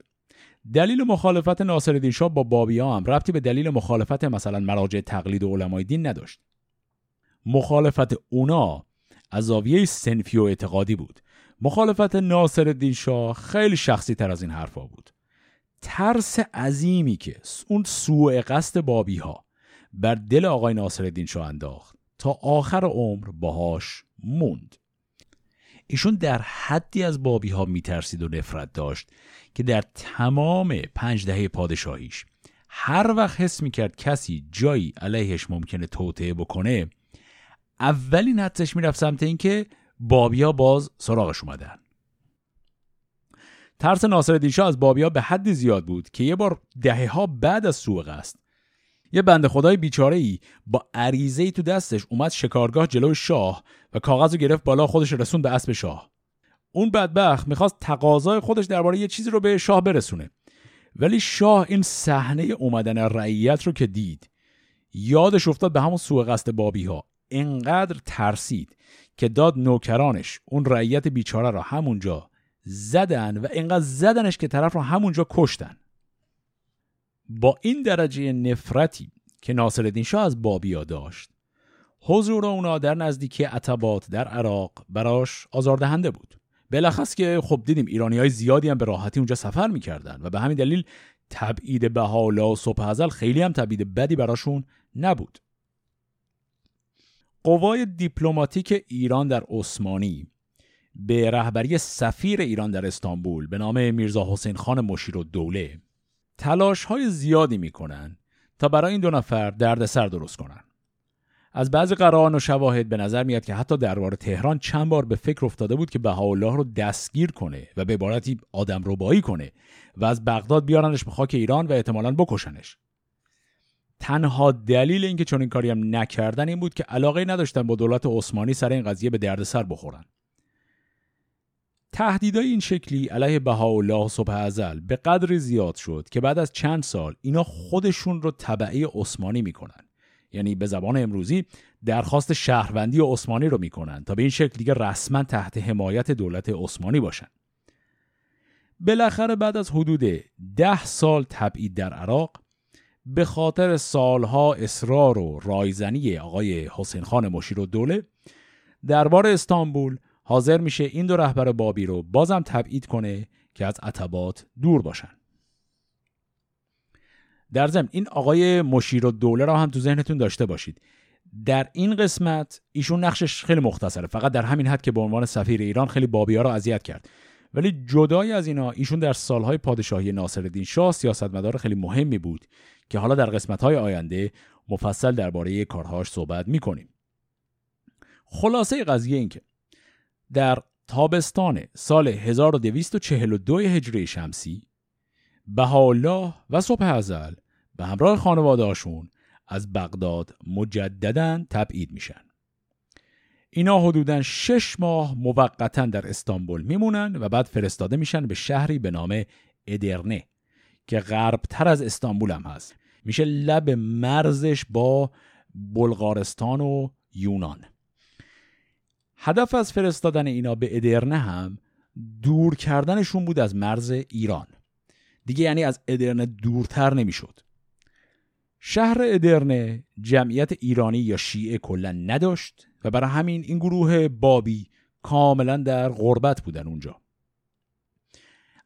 دلیل مخالفت ناصرالدین شاه با بابی هم ربطی به دلیل مخالفت مثلا مراجع تقلید و علمای دین نداشت. مخالفت اونا از زاویه سنفی و اعتقادی بود. مخالفت ناصرالدین شاه خیلی شخصی تر از این حرفا بود. ترس عظیمی که اون سوء قصد بابی ها بر دل آقای ناصرالدین شاه انداخت تا آخر عمر باهاش موند. ایشون در حدی از بابی ها میترسید و نفرت داشت که در تمام پنج دهه پادشاهیش هر وقت حس می‌کرد کسی جایی علیهش ممکنه توطعه بکنه اولین حدسش می‌رفت سمت اینکه بابیا باز سراغش اومدن. ترس ناصر دیشا از بابیا به حدی زیاد بود که یه بار دهه ها بعد از سوء قصد یه بنده خدای بیچاره ای با عریضه ای تو دستش اومد شکارگاه جلوی شاه و کاغذ رو گرفت بالا خودش رسون به اسب شاه. اون بدبخت می‌خواست تقاضای خودش درباره یه چیزی رو به شاه برسونه. ولی شاه این صحنه اومدن رعیت رو که دید یادش افتاد به همون سوء قصد بابی ها. انقدر ترسید که داد نوکرانش اون رعیت بیچاره را همونجا زدن و انقدر زدنش که طرف رو همونجا کشتن. با این درجه نفرتی که ناصرالدین شاه از بابیا داشت حضور اونا در نزدیکی عتبات در عراق براش آزاردهنده بود. بلخص که خب دیدیم ایرانی های زیادی هم به راحتی اونجا سفر می‌کردن و به همین دلیل تبعید بهالا و صبح ازل خیلی هم تبعید بدی براشون نبود. قوای دیپلماتیک ایران در عثمانی به رهبری سفیر ایران در استانبول به نام میرزا حسین خان مشیر و دوله تلاش های زیادی می‌کنن تا برای این دو نفر دردسر درست کنن از بعضی قرائن و شواهد به نظر میاد که حتی دربار تهران چند بار به فکر افتاده بود که بهاءالله رو دستگیر کنه و به عبارتی آدم ربایی کنه و از بغداد بیارنش به خاک ایران و احتمالا بکشنش. تنها دلیل اینکه چون این کاری هم نکردن این بود که علاقه نداشتن با دولت عثمانی سر این قضیه به دردسر بخورن. تهدیدهای این شکلی علیه بهاءالله صبح ازل به قدری زیاد شد که بعد از چند سال اینا خودشون رو طبعی عثمانی می‌کنن. یعنی به زبان امروزی درخواست شهروندی عثمانی رو می‌کنن تا به این شکل دیگه رسما تحت حمایت دولت عثمانی باشن. بالاخره بعد از حدود ده سال تبعید در عراق به خاطر سالها اصرار و رایزنی آقای حسین خان مشیر و دوله دربار استانبول حاضر میشه این دو رهبر بابی رو بازم تبعید کنه که از عتبات دور باشن. در ضمن این آقای مشیر و دوله را هم تو ذهنتون داشته باشید. در این قسمت ایشون نقشش خیلی مختصره. فقط در همین حد که به عنوان سفیر ایران خیلی بابی ها رو اذیت کرد. ولی جدای از اینا ایشون در سالهای پادشاهی ناصرالدین شاه سیاستمدار خیلی مهمی بود. که حالا در قسمتهای آینده مفصل درباره کارهاش صحبت می‌کنیم. خلاصه قضیه این که در تابستان سال 1242 هجری شمسی بهاءالله و صبح ازل به همراه خانوادهاشون از بغداد مجددا تبعید میشن. اینا حدودا شش ماه موقتا در استانبول میمونن و بعد فرستاده میشن به شهری به نام ادرنه. که غربتر از استانبول هم هست. میشه لب مرزش با بلغارستان و یونان. هدف از فرستادن اینا به ادرنه هم دور کردنشون بود از مرز ایران. دیگه یعنی از ادرنه دورتر نمی‌شد. شهر ادرنه جمعیت ایرانی یا شیعه کلا نداشت و برای همین این گروه بابی کاملا در غربت بودن اونجا.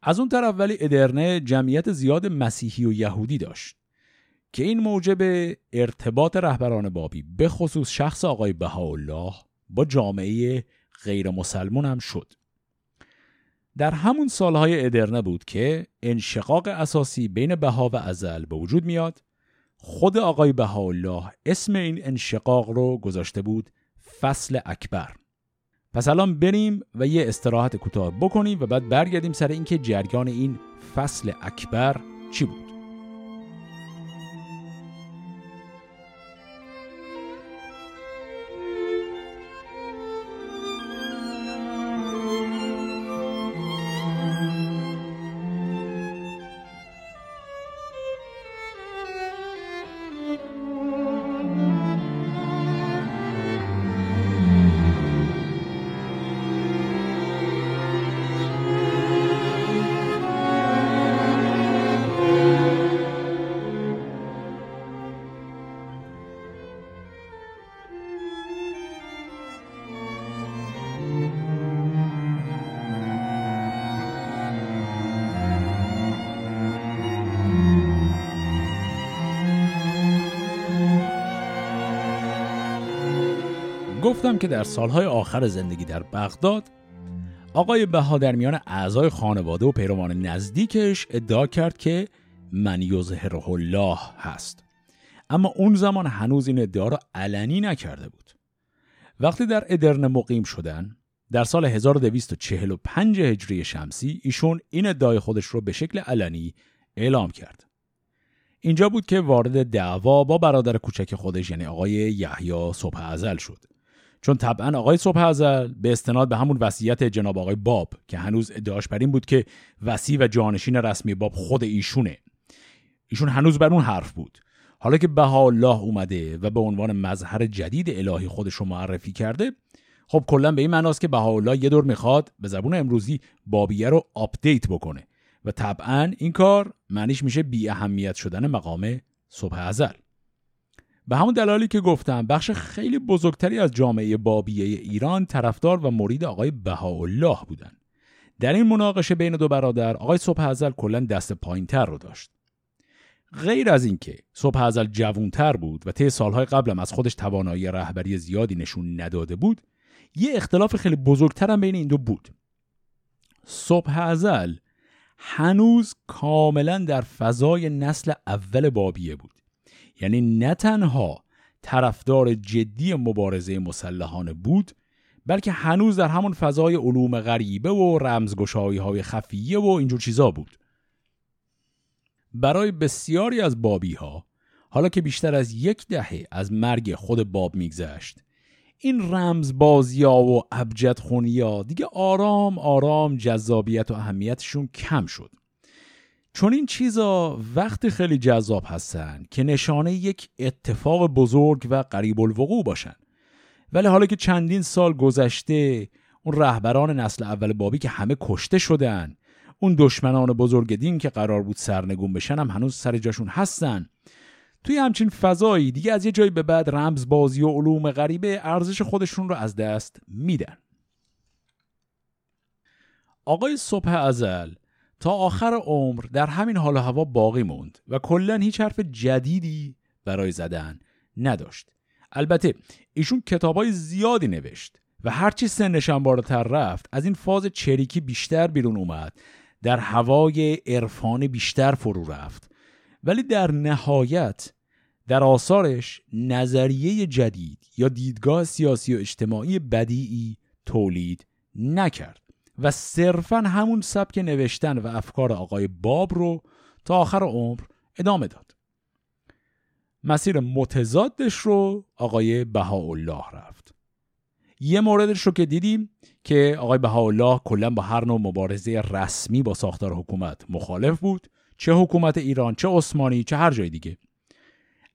از اون طرف ولی ادرنه جمعیت زیاد مسیحی و یهودی داشت که این موجب ارتباط رهبران بابی به خصوص شخص آقای بهاءالله با جامعه غیر مسلمان هم شد. در همون سالهای ادرنه بود که انشقاق اساسی بین بها و ازل به وجود میاد. خود آقای بهاءالله اسم این انشقاق رو گذاشته بود فصل اکبر. پس الان بریم و یه استراحت کوتاه بکنیم و بعد برگردیم سر اینکه جریان این فصل اکبر چی بود؟ گفتم که در سالهای آخر زندگی در بغداد آقای بها در میان اعضای خانواده و پیروان نزدیکش ادعا کرد که من یظهره الله هست. اما اون زمان هنوز این ادعا را علنی نکرده بود. وقتی در ادرن مقیم شدن در سال 1245 هجری شمسی ایشون این ادعای خودش رو به شکل علنی اعلام کرد. اینجا بود که وارد دعوا با برادر کوچک خودش یعنی آقای یحیی صبح ازل شد. چون طبعا آقای صبح ازل به استناد به همون وصیت جناب آقای باب که هنوز ادعاش بر این بود که وصی و جانشین رسمی باب خود ایشونه. ایشون هنوز بر اون حرف بود. حالا که بهاءالله اومده و به عنوان مظهر جدید الهی خودش رو معرفی کرده خب کلا به این معناست که بهاءالله یه دور می‌خواد به زبون امروزی بابیه رو update بکنه. و طبعا این کار معنیش میشه بی اهمیت شدن مقام صبح ازل. به همون دلالی که گفتم بخش خیلی بزرگتری از جامعه بابیه ایران طرفدار و مرید آقای بهاءالله بودن. در این مناقشه بین دو برادر آقای صبح ازل کلا دست پایینتر رو داشت. غیر از اینکه صبح ازل جوونتر بود و طی سالهای قبلم از خودش توانایی رهبری زیادی نشون نداده بود یه اختلاف خیلی بزرگتر هم بین این دو بود. صبح ازل هنوز کاملا در فضای نسل اول بابیه بود. یعنی نه تنها طرفدار جدی مبارزه مسلحانه بود بلکه هنوز در همون فضای علوم غریبه و رمزگشایی های خفیه و اینجور چیزا بود. برای بسیاری از بابی ها حالا که بیشتر از یک دهه از مرگ خود باب میگذشت این رمز بازیا و ابجد خونیا دیگه آرام آرام جذابیت و اهمیتشون کم شد. چون این چیزا وقت خیلی جذاب هستن که نشانه یک اتفاق بزرگ و قریب الوقوع باشن. ولی حالا که چندین سال گذشته اون رهبران نسل اول بابی که همه کشته شدن اون دشمنان بزرگ دین که قرار بود سرنگون بشن هم هنوز سر جاشون هستن. توی همچین فضایی دیگه از یه جایی به بعد رمز بازی و علوم غریبه ارزش خودشون رو از دست میدن. آقای صبح ازل تا آخر عمر در همین حال و هوا باقی موند و کلا هیچ حرف جدیدی برای زدن نداشت. البته ایشون کتابای زیادی نوشت و هرچی سنشان بالاتر رفت از این فاز چریکی بیشتر بیرون اومد در هوای عرفان بیشتر فرو رفت. ولی در نهایت در آثارش نظریه جدید یا دیدگاه سیاسی و اجتماعی بدیعی تولید نکرد. و صرفا همون سبک نوشتن و افکار آقای باب رو تا آخر عمر ادامه داد. مسیر متضادش رو آقای بهاءالله رفت. یه موردش رو که دیدیم که آقای بهاءالله کلا با هر نوع مبارزه رسمی با ساختار حکومت مخالف بود. چه حکومت ایران چه عثمانی چه هر جای دیگه.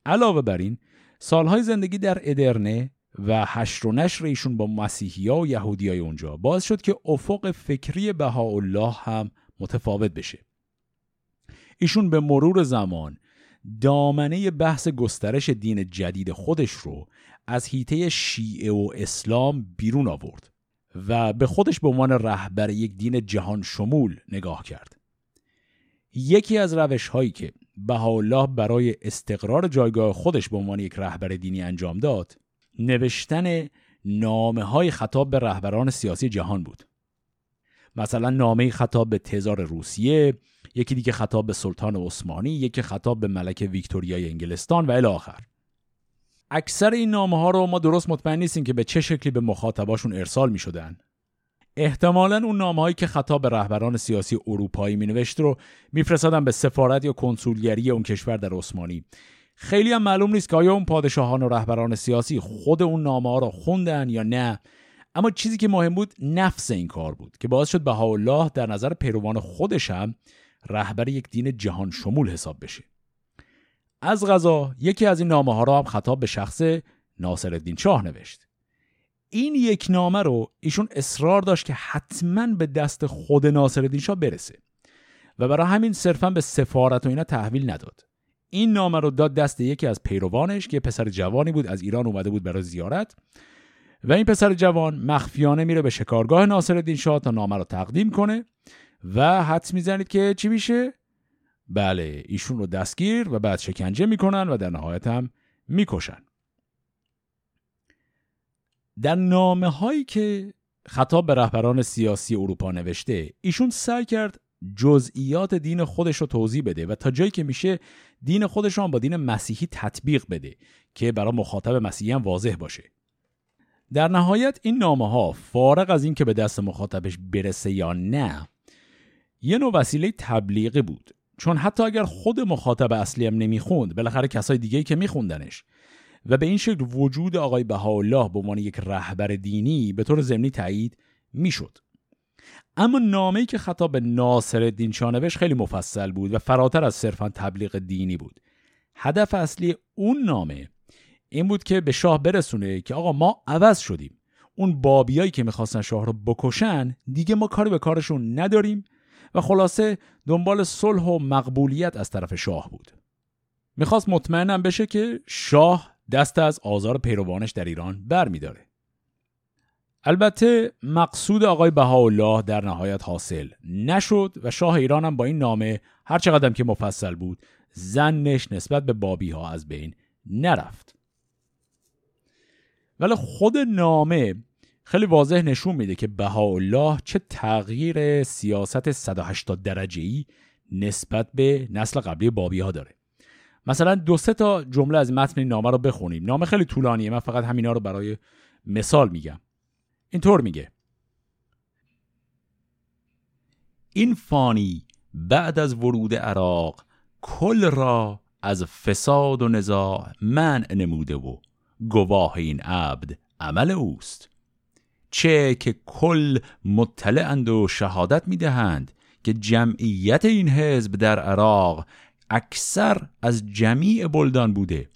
علاوه بر این سالهای زندگی در ادرنه و حشر و نشر ایشون با مسیحی ها و یهودی های اونجا باعث شد که افق فکری بهاءالله هم متفاوت بشه ایشون به مرور زمان دامنه بحث گسترش دین جدید خودش رو از هیته شیعه و اسلام بیرون آورد و به خودش به عنوان رهبر یک دین جهان شمول نگاه کرد. یکی از روش هایی که بهاءالله برای استقرار جایگاه خودش به عنوان یک رهبر دینی انجام داد، نوشتن نامه های خطاب به رهبران سیاسی جهان بود. مثلا نامه خطاب به تزار روسیه، یکی دیگه خطاب به سلطان عثمانی، یکی خطاب به ملکه ویکتوریای انگلستان و الی آخر. اکثر این نامه ها رو ما درست مطمئن نیستیم که به چه شکلی به مخاطباشون ارسال می شدن. احتمالا اون نامه هایی که خطاب به رهبران سیاسی اروپایی می نوشت رو میفرستادن به سفارت یا کنسولگری اون کشور در عثمانی خیلی هم معلوم نیست که آیا اون پادشاهان و رهبران سیاسی خود اون نامه ها رو خوندن یا نه. اما چیزی که مهم بود نفس این کار بود که باعث شد بهاءالله در نظر پیروان خودش هم رهبر یک دین جهان شمول حساب بشه. از غذا یکی از این نامه ها را هم خطاب به شخص ناصرالدین شاه نوشت. این یک نامه رو ایشون اصرار داشت که حتما به دست خود ناصرالدین شاه برسه و برای همین صرفا به سفارت و اینا تحویل نداد. این نامه رو داد دست یکی از پیروانش که پسر جوانی بود از ایران اومده بود برای زیارت. و این پسر جوان مخفیانه میره به شکارگاه ناصرالدین شاه تا نامه رو تقدیم کنه و حدس می‌زنید که چی میشه؟ بله ایشون رو دستگیر و بعد شکنجه می‌کنن و در نهایت هم می‌کشن. در نامه هایی که خطاب به رهبران سیاسی اروپا نوشته ایشون سعی کرد جزئیات دین خودش رو توضیح بده و تا جایی که میشه دین خودش رو با دین مسیحی تطبیق بده که برای مخاطب مسیحی هم واضح باشه. در نهایت این نامه ها فارغ از اینکه به دست مخاطبش برسه یا نه یه نوع وسیله تبلیغی بود. چون حتی اگر خود مخاطب اصلی هم نمی‌خوند بالاخره کسای دیگه که میخوندنش. و به این شکل وجود آقای بهاءالله به عنوان یک رهبر دینی به طور ضمنی تایید می‌شد. اما نامه‌ای که خطاب به ناصر الدین شانوش خیلی مفصل بود و فراتر از صرفا تبلیغ دینی بود. هدف اصلی اون نامه این بود که به شاه برسونه که آقا ما عوض شدیم. اون بابیایی که می‌خواستن شاه رو بکشن دیگه ما کاری به کارشون نداریم و خلاصه دنبال صلح و مقبولیت از طرف شاه بود. می‌خواست مطمئنم بشه که شاه دست از آزار پیروانش در ایران بر میداره. البته مقصود آقای بهاءالله در نهایت حاصل نشد و شاه ایران هم با این نامه هر چقدر که مفصل بود زنش نسبت به بابی ها از بین نرفت. ولی خود نامه خیلی واضح نشون میده که بهاءالله چه تغییر سیاست 180 درجه ای نسبت به نسل قبلی بابی ها داره. مثلا دو سه تا جمله از متن نامه رو بخونیم. نامه خیلی طولانیه من فقط همینا رو برای مثال میگم. اینطور میگه. این فانی بعد از ورود عراق کل را از فساد و نزاع منع نموده و گواه این عبد عمل اوست. چه که کل مطلعند و شهادت می‌دهند که جمعیت این حزب در عراق اکثر از جمیع بلدان بوده.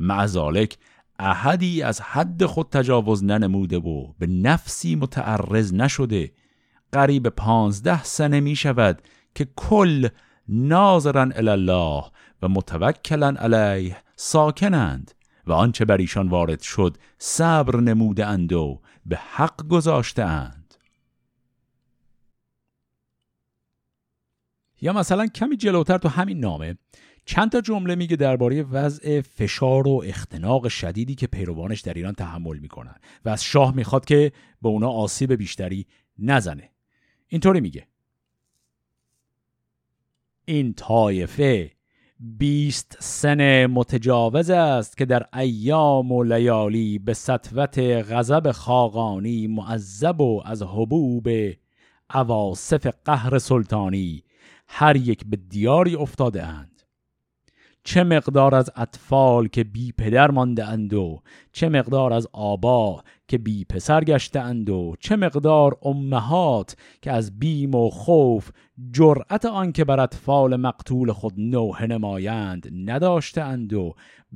معزالک احدی از حد خود تجاوز ننموده و به نفسی متعرض نشده. قریب پانزده سنه می شود که کل ناظرن الله و متوکلن علیه ساکنند و آنچه بر ایشان وارد شد صبر نموده اند و به حق گذاشته اند یا مثلا کمی جلوتر تو همین نامه چند تا جمله میگه درباره وضع فشار و اختناق شدیدی که پیروانش در ایران تحمل می‌کنن و از شاه می‌خواد که به اونا آسیب بیشتری نزنه. اینطوری میگه. این طایفه بیست سنه متجاوز است که در ایام و لیالی به سطوت غضب خاقانی معذب و از حبوب عواصف قهر سلطانی هر یک به دیاری افتاده اند. چه مقدار از اطفال که بی پدر مانده اند و چه مقدار از آبا که بی پسر گشته اند و چه مقدار امهات که از بیم و خوف جرأت آن که بر اطفال مقتول خود نوحه نمایند نداشته اند و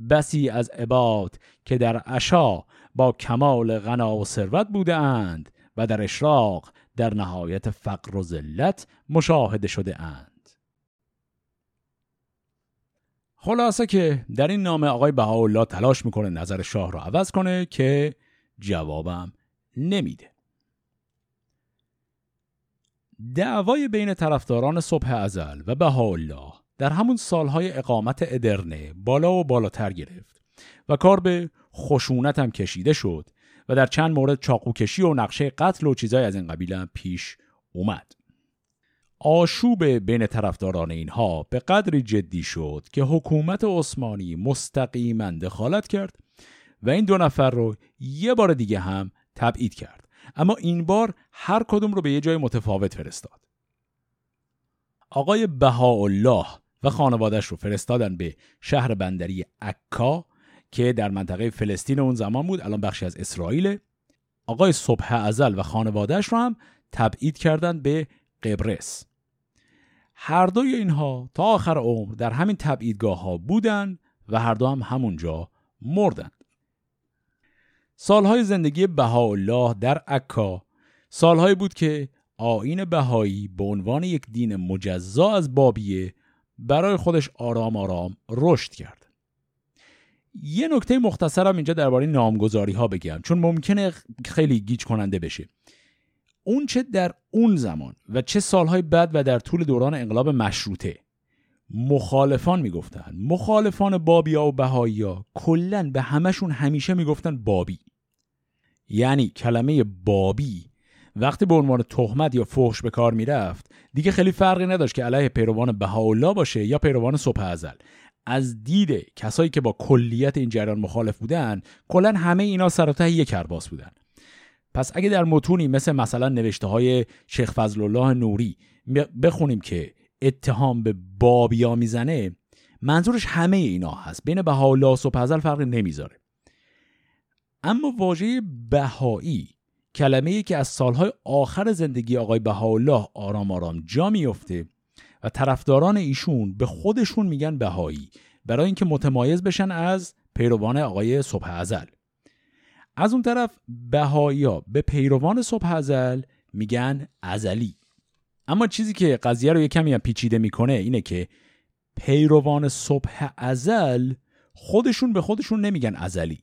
بسی از عباد که در عشا با کمال غنا و ثروت بوده اند و در اشراق در نهایت فقر و ذلت مشاهده شده اند خلاصه که در این نامه آقای بهاءالله تلاش می‌کنه نظر شاه رو عوض کنه که جوابم نمیده. دعوای بین طرفداران صبح ازل و بهاءالله در همون سالهای اقامت ادرنه بالا و بالاتر گرفت و کار به خشونت هم کشیده شد و در چند مورد چاقوکشی و نقشه قتل و چیزای از این قبیل هم پیش اومد. آشوب بین طرفداران اینها به قدری جدی شد که حکومت عثمانی مستقیما دخالت کرد و این دو نفر رو یه بار دیگه هم تبعید کرد. اما این بار هر کدوم رو به یه جای متفاوت فرستاد. آقای بهاءالله و خانوادش رو فرستادن به شهر بندری عکا که در منطقه فلسطین اون زمان بود الان بخشی از اسرائیل. آقای صبح ازل و خانوادهش رو هم تبعید کردن به قبرس. هر دوی اینها تا آخر عمر در همین تبعیدگاه ها بودن و هر دو هم همونجا مردن سالهای زندگی بهاءالله در عکا سالهایی بود که آین بهایی به عنوان یک دین مجزا از بابیه برای خودش آرام آرام رشد کرد. یه نکته مختصرم اینجا درباره نامگذاری ها بگم چون ممکنه خیلی گیج کننده بشه. اون چه در اون زمان و چه سالهای بعد و در طول دوران انقلاب مشروطه. مخالفان می‌گفتن. مخالفان بابیا و بهاییا کلا به همشون همیشه می‌گفتن بابی. یعنی کلمه بابی وقتی به عنوان تهمت یا فحش به کار می‌رفت دیگه خیلی فرقی نداشت که علیه پیروان بهاءالله باشه یا پیروان صبح ازل. از دید کسایی که با کلیت این جریان مخالف بودن کلا همه اینا سر یک کرباس بودن. پس اگه در متونی مثل مثلا نوشته های شیخ فضل الله نوری بخونیم که اتهام به بابیا می‌زنه منظورش همه اینا هست. بین بهاءالله و صبح فرقی نمی‌ذاره. اما واژه بهایی کلمه ای که از سالهای آخر زندگی آقای بهاءالله آرام آرام جا میفته و طرفداران ایشون به خودشون میگن بهایی برای اینکه متمایز بشن از پیروان آقای صبح ازل. از اون طرف بهایی به پیروان صبح ازل میگن ازلی. اما چیزی که قضیه رو یه کمی هم پیچیده می‌کنه اینه که پیروان صبح ازل خودشون به خودشون نمیگن ازلی.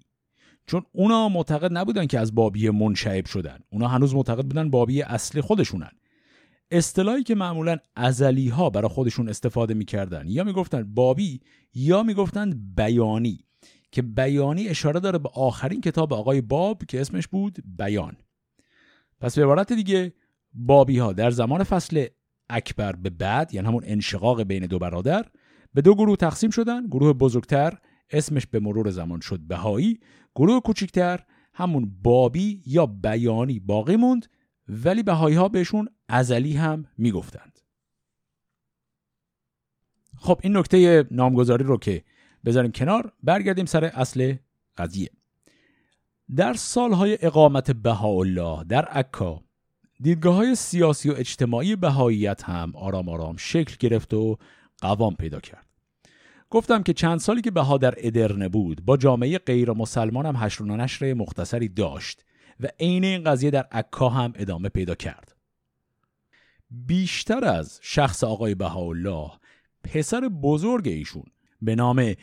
چون اونا معتقد نبودن که از بابی منشعب شدن. اونا هنوز معتقد بودن بابی اصلی خودشونن. اصطلاحی که معمولا ازلی ها برای خودشون استفاده می‌کردن یا می‌گفتن بابی یا می‌گفتن بیانی. که بیانی اشاره داره به آخرین کتاب آقای باب که اسمش بود بیان. پس به عبارت دیگه بابی ها در زمان فصل اکبر به بعد یعنی همون انشقاق بین دو برادر به دو گروه تقسیم شدن. گروه بزرگتر اسمش به مرور زمان شد بهایی. گروه کوچکتر همون بابی یا بیانی باقی موند ولی بهایی ها بهشون ازلی هم می‌گفتند. خب این نکته نامگذاری رو که بذاریم کنار برگردیم سر اصل قضیه در سالهای اقامت بهاءالله در عکا دیدگاه های سیاسی و اجتماعی بهاییت هم آرام آرام شکل گرفت و قوام پیدا کرد. گفتم که چند سالی که بها در ادرنه بود با جامعه غیر مسلمان هم حشر و نشر مختصری داشت و عین این قضیه در عکا هم ادامه پیدا کرد. بیشتر از شخص آقای بهاءالله پسر بزرگ ایشون به نام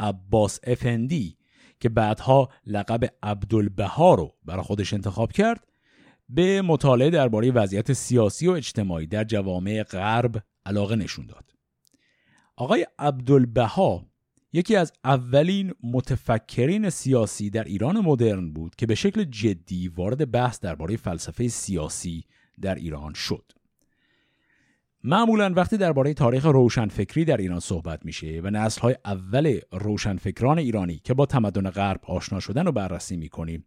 عباس افندی که بعدها لقب عبدالبها رو برای خودش انتخاب کرد به مطالعه درباره وضعیت سیاسی و اجتماعی در جوامع غرب علاقه نشون داد. آقای عبدالبها یکی از اولین متفکرین سیاسی در ایران مدرن بود که به شکل جدی وارد بحث درباره فلسفه سیاسی در ایران شد. معمولا وقتی درباره تاریخ روشنفکری در ایران صحبت میشه و نسلهای اول روشنفکران ایرانی که با تمدن غرب آشنا شدن رو بررسی می‌کنیم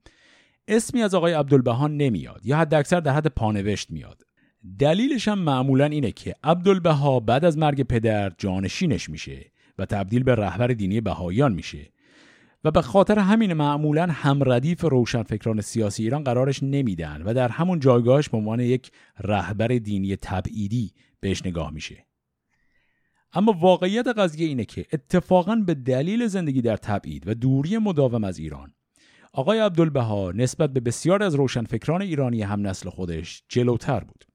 اسمی از آقای عبدالبهان نمیاد یا حد اکثر در حد پانوشت میاد. دلیلش هم معمولا اینه که عبدالبها بعد از مرگ پدر جانشینش میشه و تبدیل به رهبر دینی بهاییان میشه و به خاطر همین معمولا هم ردیف روشنفکران سیاسی ایران قرارش نمیدن و در همون جایگاهش به عنوان یک رهبر دینی تبعیدی بهش نگاه میشه اما واقعیت قضیه اینه که اتفاقا به دلیل زندگی در تبعید و دوری مداوم از ایران آقای عبدالبها نسبت به بسیار از روشنفکران ایرانی هم نسل خودش جلوتر بود.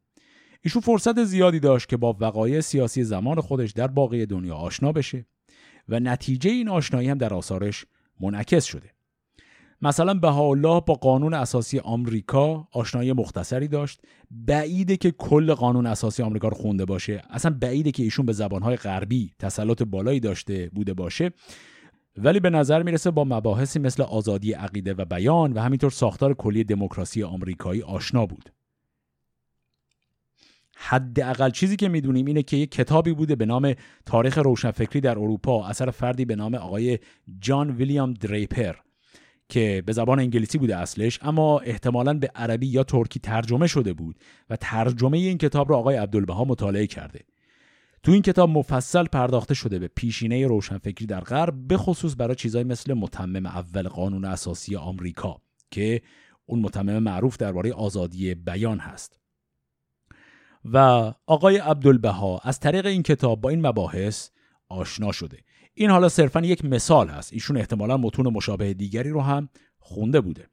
ایشون فرصت زیادی داشت که با وقایع سیاسی زمان خودش در باقی دنیا آشنا بشه و نتیجه این آشنایی هم در آثارش منعکس شده. مثلا بهاءالله با قانون اساسی آمریکا آشنایی مختصری داشت. بعیده که کل قانون اساسی آمریکا رو خونده باشه. اصلا بعیده که ایشون به زبانهای غربی تسلط بالایی داشته بوده باشه. ولی به نظر می‌رسه با مباحثی مثل آزادی عقیده و بیان و همینطور ساختار کلی دموکراسی آمریکایی آشنا بود. حداقل چیزی که می‌دونیم اینه که یک کتابی بوده به نام تاریخ روشنفکری در اروپا اثر فردی به نام آقای جان ویلیام دریپر. که به زبان انگلیسی بوده اصلش اما احتمالا به عربی یا ترکی ترجمه شده بود و ترجمه این کتاب رو آقای عبدالبها مطالعه کرده. تو این کتاب مفصل پرداخته شده به پیشینه روشنفکری در غرب به خصوص برای چیزایی مثل متمم اول قانون اساسی آمریکا که اون متمم معروف درباره آزادی بیان هست. و آقای عبدالبها از طریق این کتاب با این مباحث آشنا شده. این حالا صرفا یک مثال هست. ایشون احتمالا متون مشابه دیگری رو هم خونده بوده.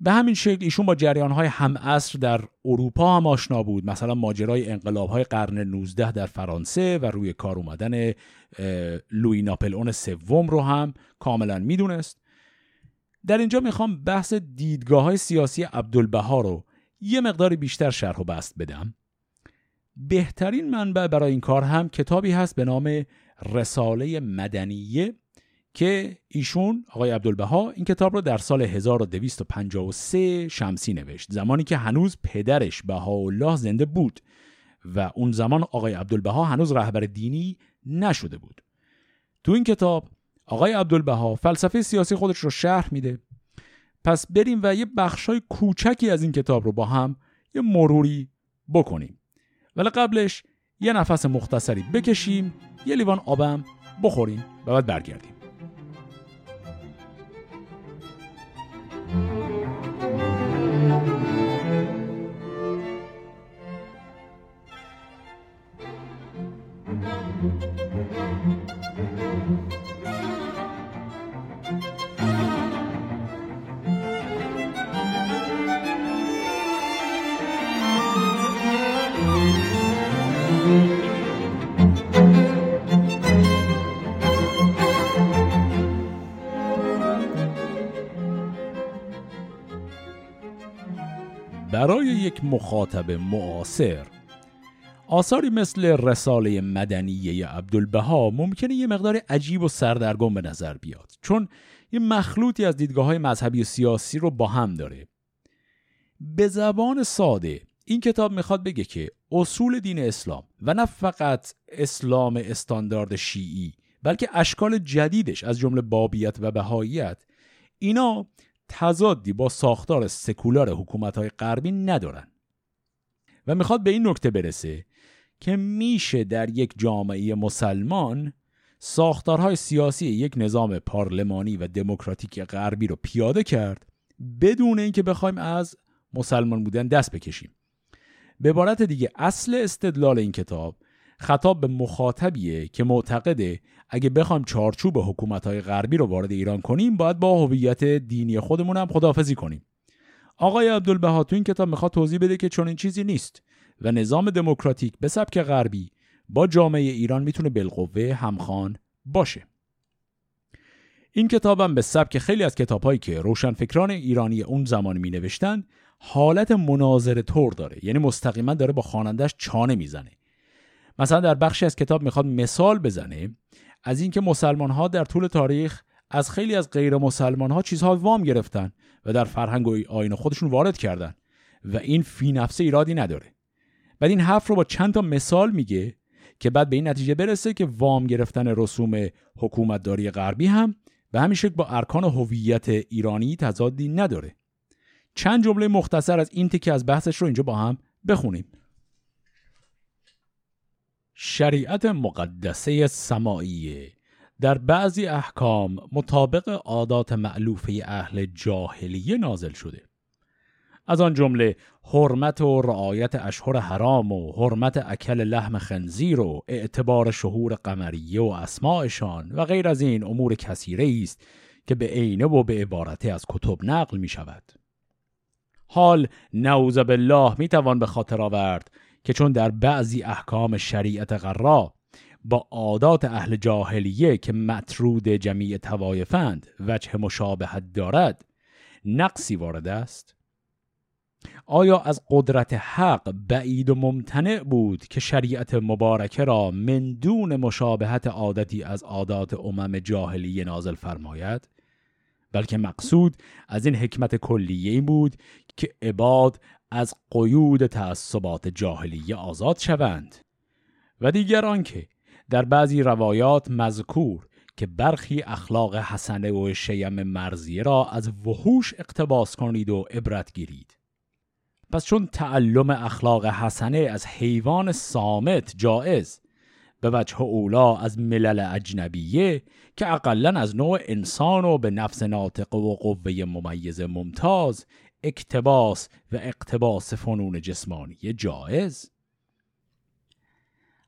به همین شکل ایشون با جریانهای هم عصر در اروپا هم آشنا بود. مثلا ماجرای انقلابهای قرن 19 در فرانسه و روی کار اومدن لوی ناپلئون سوم رو هم کاملا می‌دونست. در اینجا می‌خوام بحث دیدگاه های سیاسی عبدالبها رو یه مقدار بیشتر شرح و بست بدم. بهترین منبع برای این کار هم کتابی هست به نام رساله مدنیه که ایشون آقای عبدالبها این کتاب رو در سال 1253 شمسی نوشت. زمانی که هنوز پدرش بهاءالله زنده بود و اون زمان آقای عبدالبها هنوز رهبر دینی نشده بود. تو این کتاب آقای عبدالبها فلسفه سیاسی خودش رو شرح میده. پس بریم و یه بخشای کوچکی از این کتاب رو با هم یه مروری بکنیم. ولی قبلش یه نفس مختصری بکشیم. یه لیوان آبم بخوریم و بعد برگردیم. برای یک مخاطب معاصر. آثاری مثل رساله مدنیه عبدالبها ممکنه یه مقدار عجیب و سردرگم به نظر بیاد چون یه مخلوطی از دیدگاه های مذهبی و سیاسی رو با هم داره. به زبان ساده این کتاب می‌خواد بگه که اصول دین اسلام و نه فقط اسلام استاندارد شیعی بلکه اشکال جدیدش از جمله بابیت و بهاییت اینا تضادی با ساختار سکولار حکومت های غربی ندارن. و می‌خواد به این نکته برسه که میشه در یک جامعه مسلمان ساختارهای سیاسی یک نظام پارلمانی و دموکراتیک غربی رو پیاده کرد بدون اینکه بخوایم از مسلمان بودن دست بکشیم. به عبارت دیگه اصل استدلال این کتاب خطاب به مخاطبیه که معتقده اگه بخوایم چارچوب حکومت‌های غربی رو وارد ایران کنیم باید با هویت دینی خودمون هم خداحافظی کنیم. آقای عبدالبها تو این کتاب می‌خواد توضیح بده که چون این چیزی نیست و نظام دموکراتیک به سبک غربی با جامعه ایران می‌تونه بالقوه همخوان باشه. این کتابم به سبک خیلی از کتابهایی که روشنفکران ایرانی اون زمان می نوشتن حالت مناظره طور داره یعنی مستقیما داره با خوانندش چانه می‌زنه. مثلا در بخشی از کتاب می‌خواد مثال بزنه از اینکه مسلمان ها در طول تاریخ از خیلی از غیر مسلمان ها چیزها وام گرفتن و در فرهنگ و آین خودشون وارد کردن و این فی نفسه ایرادی نداره. بعد این حرف رو با چند تا مثال میگه که بعد به این نتیجه برسه که وام گرفتن رسوم حکومتداری غربی هم به همین شکل با ارکان هویت ایرانی تضادی نداره. چند جمله مختصر از این تیکه از بحثش رو اینجا با هم بخونیم. شریعت مقدسه سماعیه در بعضی احکام مطابق عادات معلوفه اهل جاهلیه نازل شده از آن جمله حرمت و رعایت اشهر حرام و حرمت اکل لحم خنزیر و اعتبار شهور قمریه و اسماعشان و غیر از این امور کثیره است که به عینه و به عبارته از کتب نقل می شود. حال نعوذ بالله می توان به خاطر آورد که چون در بعضی احکام شریعت غرا با عادات اهل جاهلیه که مطرود جمیع توایفند وجه مشابهت دارد نقصی وارد است؟ آیا از قدرت حق بعید و ممتنع بود که شریعت مبارکه را من دون مشابهت عادتی از عادات امم جاهلیه نازل فرماید؟ بلکه مقصود از این حکمت کلیه بود که عباد از قیود تعصبات جاهلیه آزاد شوند. و دیگر آنکه در بعضی روایات مذکور که برخی اخلاق حسنه و شیم مرزیه را از وحوش اقتباس کنید و عبرت گیرید. پس چون تعلم اخلاق حسنه از حیوان سامت جائز به وجه اولا از ملل اجنبیه که اقلا از نوع انسان و به نفس ناطق و قوه ممیز ممتاز اکتباس و اقتباس فنون جسمانی. جایز.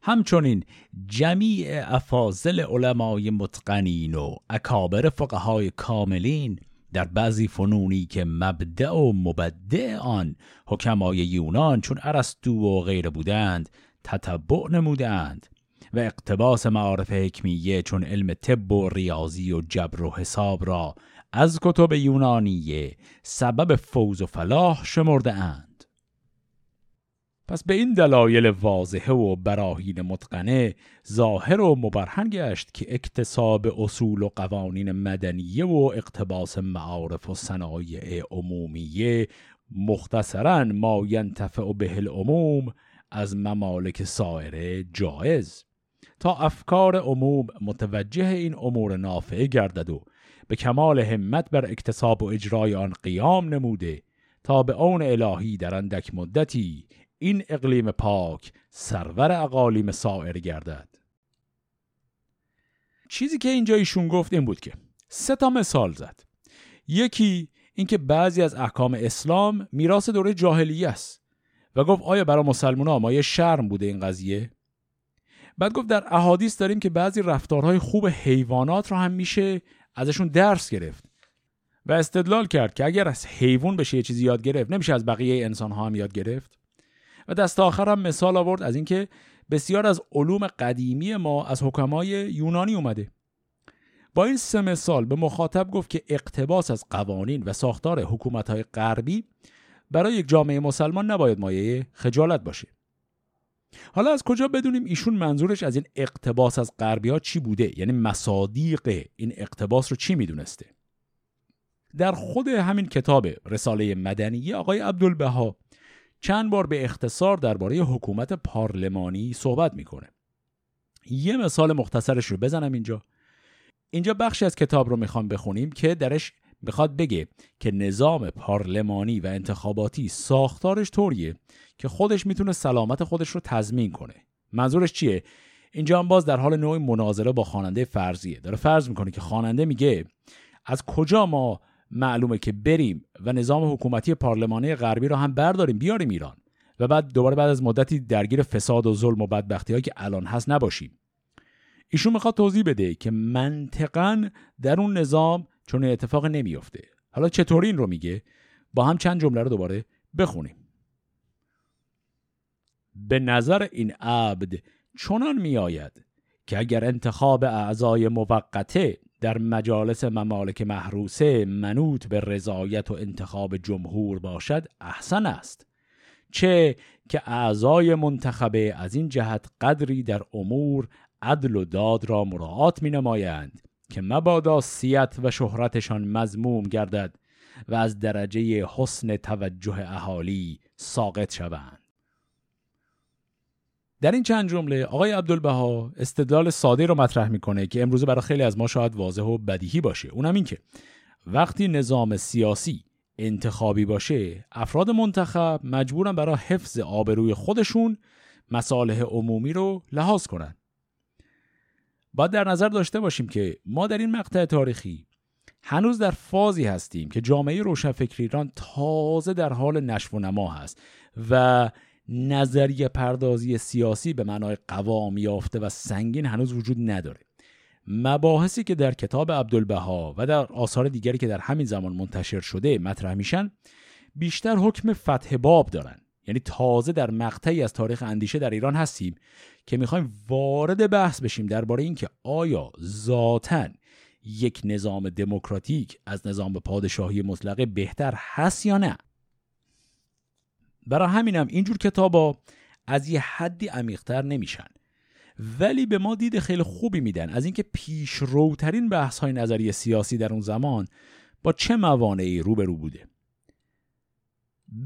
همچنین جمیع افاضل علمای متقنین و اکابر فقهای کاملین در بعضی فنونی که مبدع و مبدع آن حکمای یونان چون ارسطو و غیره بودند تتبع نمودند و اقتباس معارف حکمیه چون علم طب و ریاضی و جبر و حساب را از کتب یونانیه سبب فوز و فلاح شمرده اند. پس به این دلایل واضحه و براهین متقنه ظاهر و مبرهن گشت که اکتساب اصول و قوانین مدنیه و اقتباس معارف و صنایع عمومیه مختصرا ما ینتفع به العموم از ممالک سایر جایز تا افکار عموم متوجه این امور نافعه گردد و به کمال همت بر اکتساب و اجرای آن قیام نموده تا به اون الهی در اندک مدتی این اقلیم پاک سرور اقالیم سائر گردد. چیزی که اینجا ایشون گفت این بود که سه تا مثال زد. یکی اینکه بعضی از احکام اسلام میراث دوره جاهلیه است و گفت آیا برای مسلمان مایه شرم بوده این قضیه؟ بعد گفت در احادیث داریم که بعضی رفتارهای خوب حیوانات رو هم میشه ازشون درس گرفت و استدلال کرد که اگر از حیوان بشه یه چیزی یاد گرفت نمیشه از بقیه انسان ها هم یاد گرفت. و دست آخر هم مثال آورد از اینکه بسیار از علوم قدیمی ما از حکمای یونانی اومده. با این سه مثال به مخاطب گفت که اقتباس از قوانین و ساختار حکومت های غربی برای یک جامعه مسلمان نباید مایه خجالت باشه. حالا از کجا بدونیم ایشون منظورش از این اقتباس از غربی چی بوده؟ یعنی مصادیق این اقتباس رو چی می‌دونسته؟ در خود همین کتاب رساله مدنی آقای عبدالبها چند بار به اختصار درباره حکومت پارلمانی صحبت می‌کنه. یه مثال مختصرش رو بزنم اینجا. اینجا بخشی از کتاب رو می‌خوام بخونیم که درش بخواد بگه که نظام پارلمانی و انتخاباتی ساختارش طوریه که خودش می‌تونه سلامت خودش رو تضمین کنه. منظورش چیه؟ اینجا هم باز در حال نوعی مناظره با خواننده فرضیه. داره فرض می‌کنه که خواننده میگه از کجا ما معلومه که بریم و نظام حکومتی پارلمانی غربی رو هم برداریم بیاریم ایران؟ و بعد دوباره بعد از مدتی درگیر فساد و ظلم و بدبختی که الان هست نباشیم. ایشون می‌خواد توضیح بده که منطقا در اون نظام چون اتفاق نمیافته. حالا چطوری این رو میگه؟ با هم چند جمله رو دوباره بخونیم. به نظر این عبد چنان میآید که اگر انتخاب اعضای موقته در مجالس ممالک محروسه منوط به رضایت و انتخاب جمهور باشد احسن است. چه که اعضای منتخبه از این جهت قدری در امور عدل و داد را مراعات می نمایند که مبادا سیت و شهرتشان مزموم گردد و از درجه حسن توجه اهالی ساقط شوند. در این چند جمله آقای عبدالبها استدلال ساده رو مطرح می‌کنه که امروزه برای خیلی از ما شاید واضح و بدیهی باشه. اونم این که وقتی نظام سیاسی انتخابی باشه افراد منتخب مجبورن برای حفظ آبروی خودشون مصالح عمومی رو لحاظ کنن. باید در نظر داشته باشیم که ما در این مقطع تاریخی هنوز در فازی هستیم که جامعه روشنفکر ایران تازه در حال نشو و نما هست و نظریه پردازی سیاسی به معنای قوام یافته و سنگین هنوز وجود نداره. مباحثی که در کتاب عبدالبها و در آثار دیگری که در همین زمان منتشر شده مطرح میشن بیشتر حکم فتح باب دارن. یعنی تازه در مقطعی از تاریخ اندیشه در ایران هستیم که می‌خوایم وارد بحث بشیم درباره اینکه آیا ذاتا یک نظام دموکراتیک از نظام پادشاهی مطلقه بهتر هست یا نه؟ برای همینم اینجور کتابا از یه حدی عمیقتر نمیشن. ولی به ما دید خیلی خوبی میدن از اینکه پیشروترین بحث های نظری سیاسی در اون زمان با چه موانعی روبرو بوده.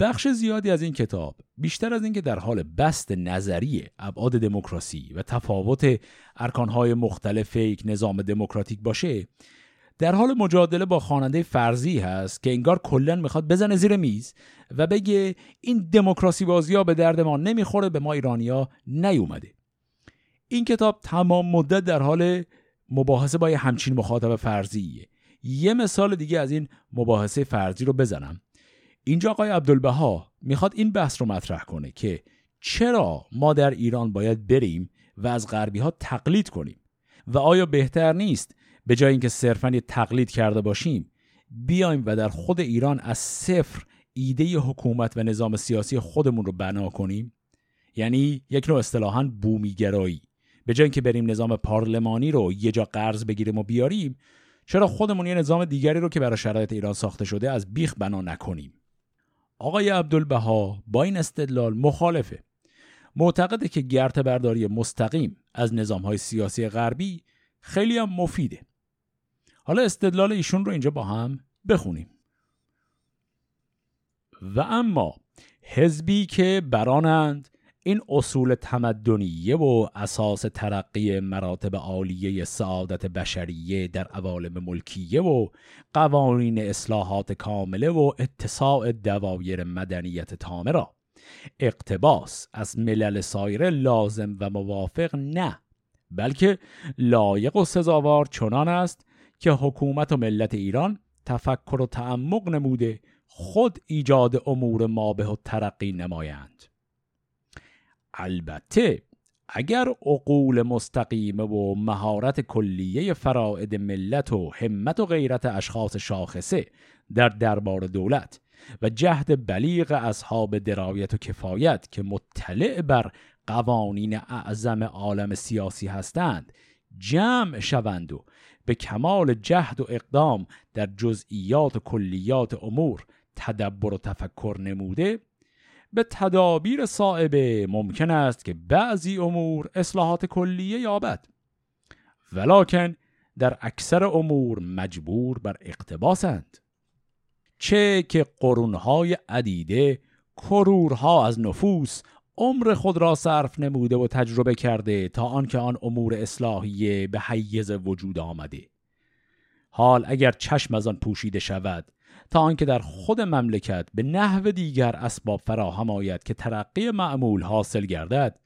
بخش زیادی از این کتاب بیشتر از اینکه در حال بست نظری ابعاد دموکراسی و تفاوت ارکانهای مختلف یک نظام دموکراتیک باشه در حال مجادله با خواننده فرضی هست که انگار کلا می‌خواد بزنه زیر میز و بگه این دموکراسی بازی ها به درد ما نمی‌خوره به ما ایرانیا نیومده. این کتاب تمام مدت در حال مباحثه با یه همچین مخاطب فرضیه. یه مثال دیگه از این مباحثه فرضی رو بزنم. اینجا آقای عبدالبها می‌خواد این بحث رو مطرح کنه که چرا ما در ایران باید بریم و از غربی ها تقلید کنیم؟ و آیا بهتر نیست به جای اینکه صرفا یه تقلید کرده باشیم بیایم و در خود ایران از صفر ایده حکومت و نظام سیاسی خودمون رو بنا کنیم؟ یعنی یک نوع اصطلاحا بومیگرایی. به جای اینکه بریم نظام پارلمانی رو یه جا قرض بگیریم و بیاریم چرا خودمون یه نظام دیگری رو که برای شرایط ایران ساخته شده از بیخ بنا نکنیم؟ آقای عبدالبها با این استدلال مخالفه. معتقده که گرت برداری مستقیم از نظام سیاسی غربی خیلی هم مفیده. حالا استدلال ایشون رو اینجا با هم بخونیم. و اما حزبی که برانند این اصول تمدنیه و اساس ترقی مراتب عالیه سعادت بشریه در عوالم ملکیه و قوانین اصلاحات کامله و اتساع دوایر مدنیت تامه را. اقتباس از ملل سایر لازم و موافق نه بلکه لایق و سزاوار چنان است که حکومت و ملت ایران تفکر و تعمق نموده خود ایجاد امور مابه و ترقی نمایند. البته اگر عقول مستقیمه و مهارت کلیه فراعد ملت و همت و غیرت اشخاص شاخصه در دربار دولت و جهد بلیغ اصحاب درایت و کفایت که مطلع بر قوانین اعظم عالم سیاسی هستند جمع شوند و به کمال جهد و اقدام در جزئیات و کلیات امور تدبر و تفکر نموده به تدابیر صائبه ممکن است که بعضی امور اصلاحات کلیه یابد. ولیکن در اکثر امور مجبور بر اقتباسند. چه که قرونهای عدیده کرورها از نفوس عمر خود را صرف نموده و تجربه کرده تا آنکه آن امور اصلاحیه به حیز وجود آمده. حال اگر چشم از آن پوشیده شود تا آنکه در خود مملکت به نحو دیگر اسباب فراهم آید که ترقی معمول حاصل گردد.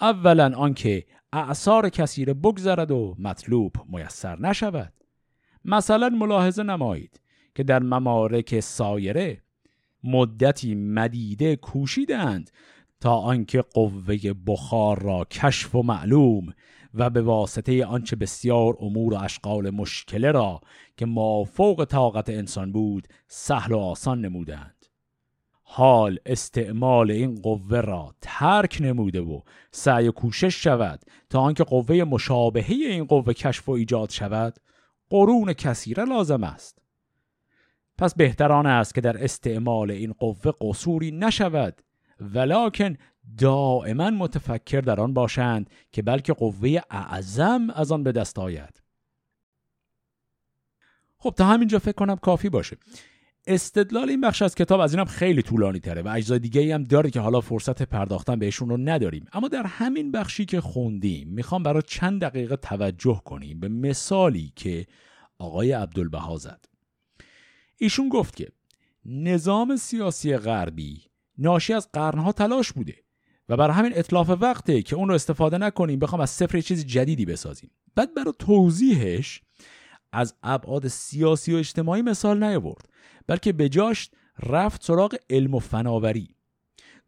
اولا آنکه اعثار کثیر بگذرد و مطلوب میسر نشود. مثلا ملاحظه نمایید که در ممارک سایره مدتی مدیده کوشیدند تا آنکه قوه بخار را کشف و معلوم و به واسطه آنچه بسیار امور و اشغال مشکله را که ما فوق طاقت انسان بود سهل و آسان نمودند حال استعمال این قوه را ترک نموده و سعی و کوشش شود تا آنکه قوه مشابهه این قوه کشف و ایجاد شود قرون کثیره لازم است. پس بهتران است که در استعمال این قوه قصوری نشود ولکن دائما متفکر در آن باشند که بلکه قوه اعظم از آن به دست آید. خب تا همینجا فکر کنم کافی باشه. استدلال این بخش از کتاب از اینم خیلی طولانی تره و اجزای دیگه هم داره که حالا فرصت پرداختن بهشون رو نداریم. اما در همین بخشی که خوندیم می‌خوام برای چند دقیقه توجه کنیم به مثالی که آقای عبدالبها زد. ایشون گفت که نظام سیاسی غربی ناشی از قرنها تلاش بوده و بر همین اطلاف وقته که اون رو استفاده نکنیم بخوام از صفر چیز جدیدی بسازیم. بعد برای توضیحش از ابعاد سیاسی و اجتماعی مثال نیاورد بلکه به جاش رفت سراغ علم و فناوری.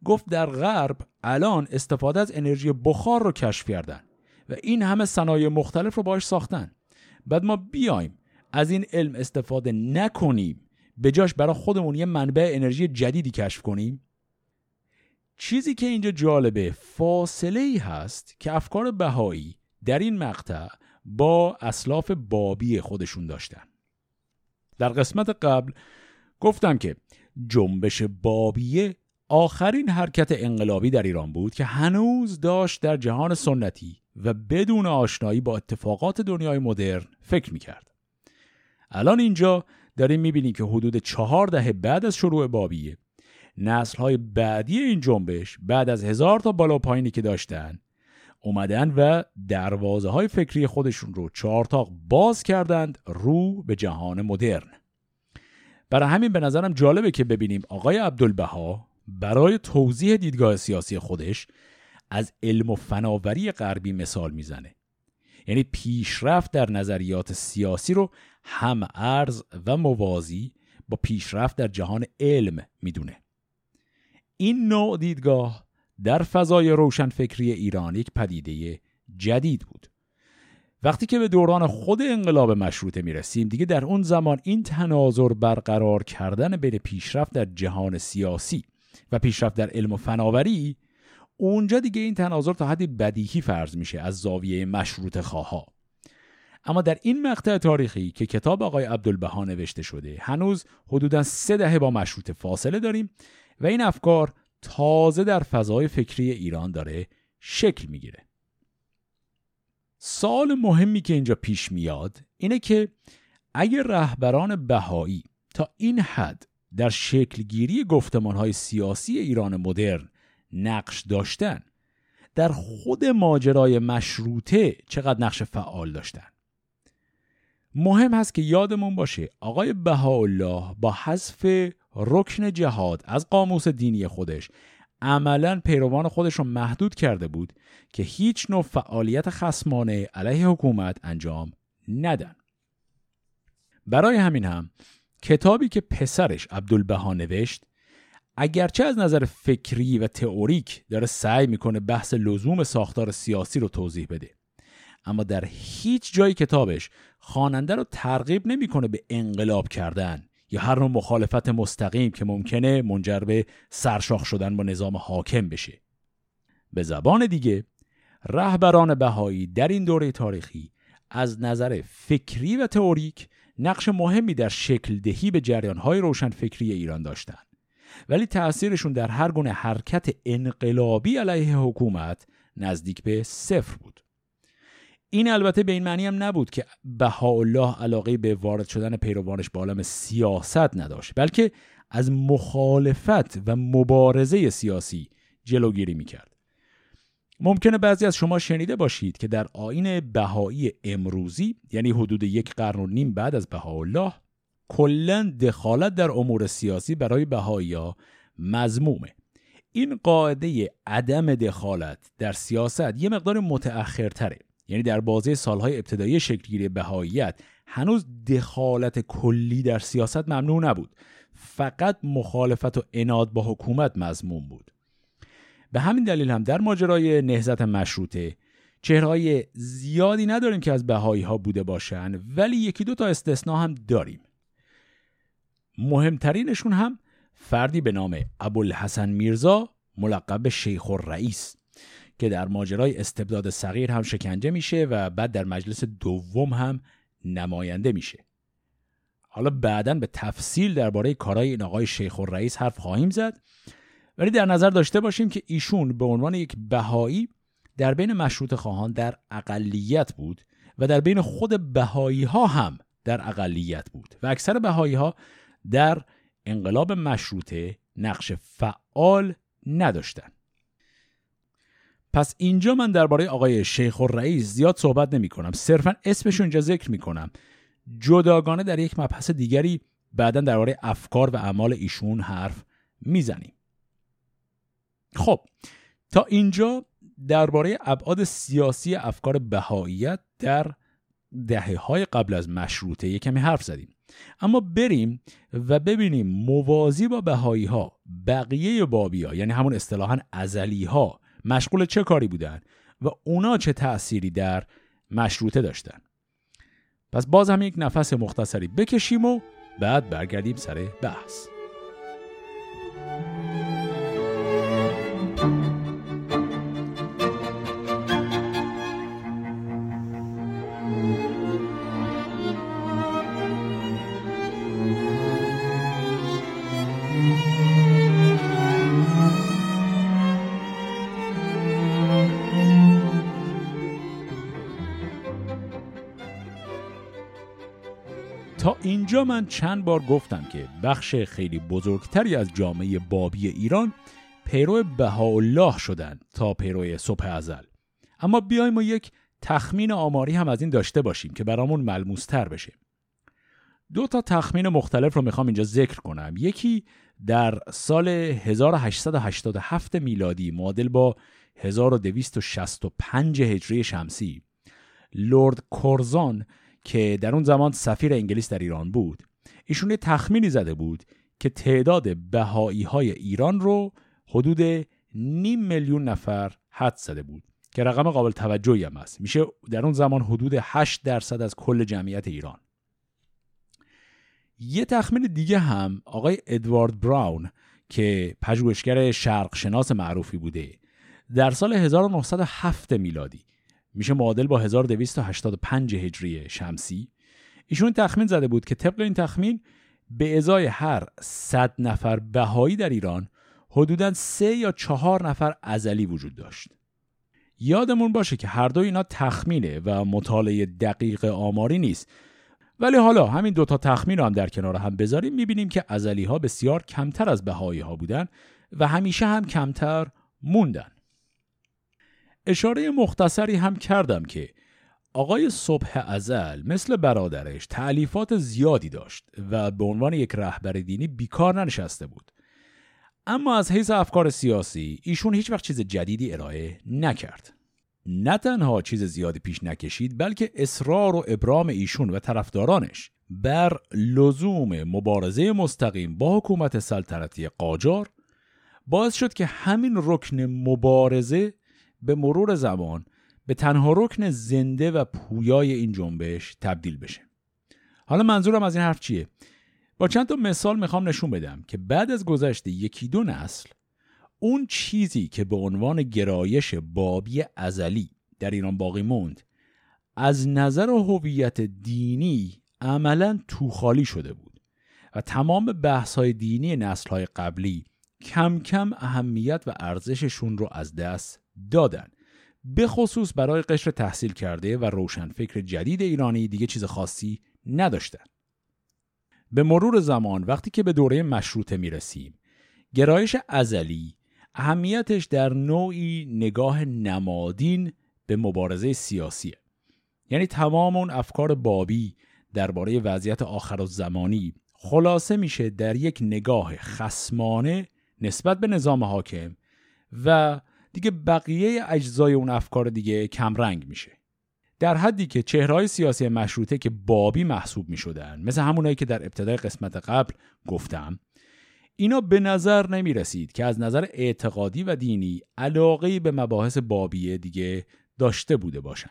گفت در غرب الان استفاده از انرژی بخار رو کشف کردن و این همه صنایع مختلف رو باش ساختن. بعد ما بیایم از این علم استفاده نکنیم به جاش برای خودمون یه منبع انرژی جدیدی کشف کنیم. چیزی که اینجا جالبه فاصله ای هست که افکار بهایی در این مقطع با اسلاف بابی خودشون داشتن در قسمت قبل گفتم که جنبش بابیه آخرین حرکت انقلابی در ایران بود که هنوز داشت در جهان سنتی و بدون آشنایی با اتفاقات دنیای مدرن فکر می‌کرد. الان اینجا داریم می‌بینیم که حدود چهار دهه بعد از شروع بابیه نسل های بعدی این جنبش بعد از هزار تا بالا پایینی که داشتن اومدن و دروازه های فکری خودشون رو چهارتاق باز کردند رو به جهان مدرن. برای همین به نظرم جالبه که ببینیم آقای عبدالبها برای توضیح دیدگاه سیاسی خودش از علم و فناوری غربی مثال می‌زنه. یعنی پیشرفت در نظریات سیاسی رو هم ارز و موازی با پیشرفت در جهان علم می‌دونه. این نوع دیدگاه در فضای روشنفکری ایران یک پدیده جدید بود. وقتی که به دوران خود انقلاب مشروطه می‌رسیم دیگه در اون زمان این تناظر برقرار کردن بین پیشرفت در جهان سیاسی و پیشرفت در علم و فناوری اونجا دیگه این تناظر تا حدی بدیهی فرض میشه از زاویه مشروط خواها. اما در این مقطع تاریخی که کتاب آقای عبدالبها نوشته شده هنوز حدودا سه دهه با مشروط فاصله داریم و این افکار تازه در فضای فکری ایران داره شکل می‌گیره. سال مهمی که اینجا پیش میاد اینه که اگر رهبران بهایی تا این حد در شکلگیری گفتمانهای سیاسی ایران مدرن نقش داشتن در خود ماجرای مشروطه چقدر نقش فعال داشتن؟ مهم هست که یادمون باشه آقای بهاءالله با حذف رکن جهاد از قاموس دینی خودش عملا پیروان خودش رو محدود کرده بود که هیچ نوع فعالیت خسمانه علیه حکومت انجام ندن. برای همین هم کتابی که پسرش عبدالبها نوشت اگرچه از نظر فکری و تئوریک داره سعی می‌کنه بحث لزوم ساختار سیاسی رو توضیح بده اما در هیچ جای کتابش خواننده رو ترغیب نمی‌کنه به انقلاب کردن. یا هر نوع مخالفت مستقیم که ممکنه منجر به سرشاخ شدن با نظام حاکم بشه. به زبان دیگه رهبران بهایی در این دوره تاریخی از نظر فکری و تئوریک نقش مهمی در شکل دهی به جریانهای روشن فکری ایران داشتند ولی تأثیرشون در هر گونه حرکت انقلابی علیه حکومت نزدیک به صفر بود. این البته به این معنی هم نبود که بهاءالله علاقه به وارد شدن پیروانش به عالم سیاست نداشت بلکه از مخالفت و مبارزه سیاسی جلوگیری می‌کرد. ممکنه بعضی از شما شنیده باشید که در آین بهایی امروزی یعنی حدود یک قرن و نیم بعد از بهاءالله کلا دخالت در امور سیاسی برای بهایی ها مزمومه این قاعده عدم دخالت در سیاست یه مقدار متأخرتره. یعنی در بازه سالهای ابتدایی شکلگیری بهاییت هنوز دخالت کلی در سیاست ممنوع نبود. فقط مخالفت و اناد با حکومت مضمون بود. به همین دلیل هم در ماجرای نهزت مشروطه چهرهای زیادی نداریم که از بهایی ها بوده باشن ولی یکی دو تا استثنا هم داریم. مهمترینشون هم فردی به نام ابوالحسن میرزا ملقب شیخ الرئیس. که در ماجرای استبداد صغیر هم شکنجه میشه و بعد در مجلس دوم هم نماینده میشه حالا بعدا به تفصیل درباره کارهای این آقای شیخ الرئیس حرف خواهیم زد ولی در نظر داشته باشیم که ایشون به عنوان یک بهایی در بین مشروط خواهان در اقلیت بود و در بین خود بهایی ها هم در اقلیت بود و اکثر بهایی ها در انقلاب مشروطه نقش فعال نداشتند. پس اینجا من درباره آقای شیخ الرئیس زیاد صحبت نمی کنم صرفا اسمش اینجا ذکر می کنم جداگانه در یک مبحث دیگری بعدا درباره افکار و اعمال ایشون حرف می‌زنیم. خب تا اینجا درباره ابعاد سیاسی افکار بهاییت در دهه های قبل از مشروطه یک کمی حرف زدیم. اما بریم و ببینیم موازی با بهایی ها بقیه بابی ها یعنی همون اصطلاحا ازلی ها مشغول چه کاری بودن و اونا چه تأثیری در مشروطه داشتن. پس باز هم یک نفس مختصری بکشیم و بعد برگردیم سر بحث. اینجا من چند بار گفتم که بخش خیلی بزرگتری از جامعه بابی ایران پیرو بهاءالله شدن تا پیرو صبح ازل. اما بیایم ما یک تخمین آماری هم از این داشته باشیم که برامون ملموستر بشه. دو تا تخمین مختلف رو می‌خوام اینجا ذکر کنم. یکی در سال 1887 میلادی معادل با 1265 هجری شمسی لورد کورزان که در اون زمان سفیر انگلیس در ایران بود. ایشون تخمینی زده بود که تعداد بهایی های ایران رو حدود نیم میلیون نفر حد زده بود که رقم قابل توجهی هم است میشه در اون زمان حدود 8 درصد از کل جمعیت ایران. یه تخمین دیگه هم آقای ادوارد براون که پژوهشگر شرق شناس معروفی بوده در سال 1907 میلادی میشه معادل با 1285 هجری شمسی. ایشون تخمین زده بود که طبق این تخمین به ازای هر 100 نفر بهایی در ایران حدودا سه یا چهار نفر ازلی وجود داشت. یادمون باشه که هر دو اینا تخمینه و مطالعه دقیق آماری نیست. ولی حالا همین دوتا تخمین رو هم در کنار هم بذاریم می‌بینیم که ازلی ها بسیار کمتر از بهایی ها بودن و همیشه هم کمتر موندن. اشاره مختصری هم کردم که آقای صبح ازل مثل برادرش تعلیفات زیادی داشت و به عنوان یک رهبر دینی بیکار ننشسته بود. اما از حیث افکار سیاسی ایشون هیچ وقت چیز جدیدی ارائه نکرد. نه تنها چیز زیادی پیش نکشید بلکه اصرار و ابرام ایشون و طرفدارانش بر لزوم مبارزه مستقیم با حکومت سلطنتی قاجار باعث شد که همین رکن مبارزه به مرور زمان به تنها رکن زنده و پویای این جنبش تبدیل بشه. حالا منظورم از این حرف چیه؟ با چند تا مثال می‌خوام نشون بدم که بعد از گذشت یکی دو نسل اون چیزی که به عنوان گرایش بابی ازلی در ایران باقی موند از نظر هویت دینی عملا توخالی شده بود و تمام بحث های دینی نسل های قبلی کم کم اهمیت و ارزششون رو از دست دادن. به خصوص برای قشر تحصیل کرده و روشنفکر جدید ایرانی دیگه چیز خاصی نداشتن. به مرور زمان وقتی که به دوره مشروطه می‌رسیم گرایش ازلی اهمیتش در نوعی نگاه نمادین به مبارزه سیاسیه. یعنی تمام اون افکار بابی درباره وضعیت آخر و زمانی خلاصه میشه در یک نگاه خسمانه نسبت به نظام حاکم و دیگه بقیه اجزای اون افکار دیگه کمرنگ میشه. در حدی که چهرهای سیاسی مشروطه که بابی محسوب می شدن مثل همونایی که در ابتدای قسمت قبل گفتم اینا به نظر نمی رسید که از نظر اعتقادی و دینی علاقه به مباحث بابیه دیگه داشته بوده باشن.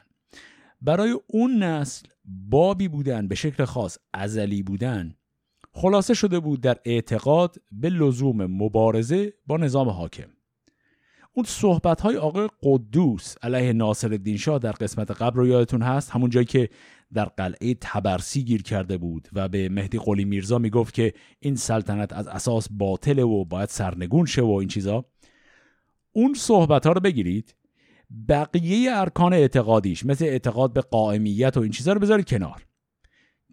برای اون نسل بابی بودن به شکل خاص ازلی بودن خلاصه شده بود در اعتقاد به لزوم مبارزه با نظام حاکم. اون صحبت های آقای قدوس علیه ناصر الدین شاه در قسمت قبل رو یادتون هست؟ همون جایی که در قلعه تبرسی گیر کرده بود و به مهدی قلی میرزا می‌گفت که این سلطنت از اساس باطله و باید سرنگون شه و این چیزا. اون صحبت ها رو بگیرید. بقیه ارکان اعتقادیش مثل اعتقاد به قائمیت و این چیزا رو بذارید کنار.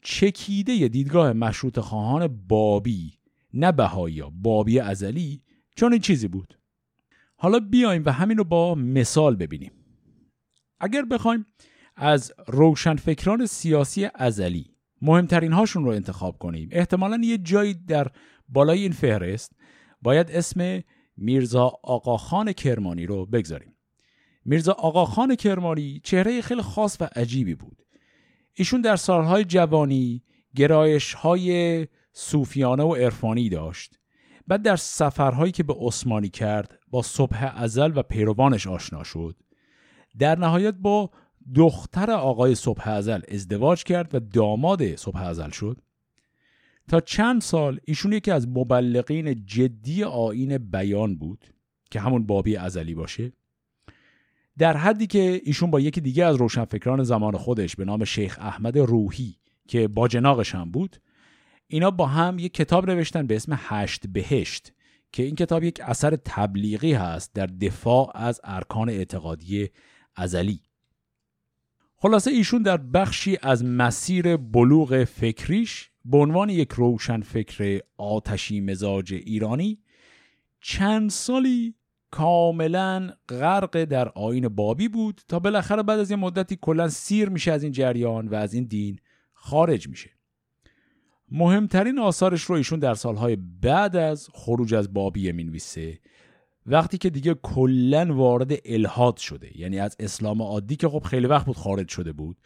چکیده دیدگاه مشروط خواهان بابی نه بهایی بابی ازلی چون این چیزی بود. حالا بیایم و همین رو با مثال ببینیم. اگر بخوایم از روشنفکران سیاسی ازلی مهمترین هاشون رو انتخاب کنیم احتمالا یه جایی در بالای این فهرست باید اسم میرزا آقاخان کرمانی رو بگذاریم. میرزا آقاخان کرمانی چهره خیلی خاص و عجیبی بود. ایشون در سالهای جوانی گرایش های صوفیانه و عرفانی داشت. بعد در سفرهایی که به عثمانی کرد با صبح ازل و پیروانش آشنا شد. در نهایت با دختر آقای صبح ازل ازدواج کرد و داماد صبح ازل شد. تا چند سال ایشون یکی از مبلغین جدی آین بیان بود که همون بابی ازلی باشه. در حدی که ایشون با یکی دیگه از روشنفکران زمان خودش به نام شیخ احمد روحی که با جناقش هم بود اینا با هم یک کتاب نوشتن به اسم هشت بهشت که این کتاب یک اثر تبلیغی هست در دفاع از ارکان اعتقادی ازلی. خلاصه ایشون در بخشی از مسیر بلوغ فکریش به عنوان یک روشن فکر آتشی مزاج ایرانی چند سالی کاملا غرق در آین بابی بود تا بالاخره بعد از یه مدتی کلا سیر میشه از این جریان و از این دین خارج میشه. مهمترین آثارش رو ایشون در سالهای بعد از خروج از بابیه می‌نویسه. وقتی که دیگه کلا وارد الهاد شده یعنی از اسلام عادی که خب خیلی وقت بود خارج شده بود.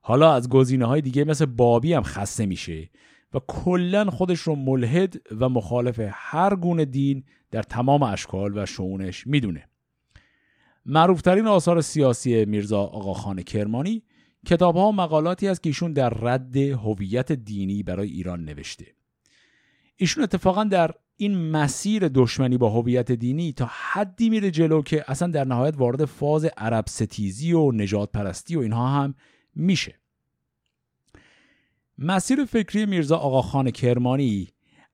حالا از گزینه های دیگه مثل بابی هم خسته میشه و کلا خودش رو ملحد و مخالف هر گونه دین در تمام اشکال و شعونش می‌دونه. معروفترین آثار سیاسی میرزا آقاخان کرمانی کتاب ها و مقالاتی است که ایشون در رد هویت دینی برای ایران نوشته. ایشون اتفاقا در این مسیر دشمنی با هویت دینی تا حدی میره جلو که اصلا در نهایت وارد فاز عرب ستیزی و نجات پرستی و اینها هم میشه. مسیر فکری میرزا آقاخان کرمانی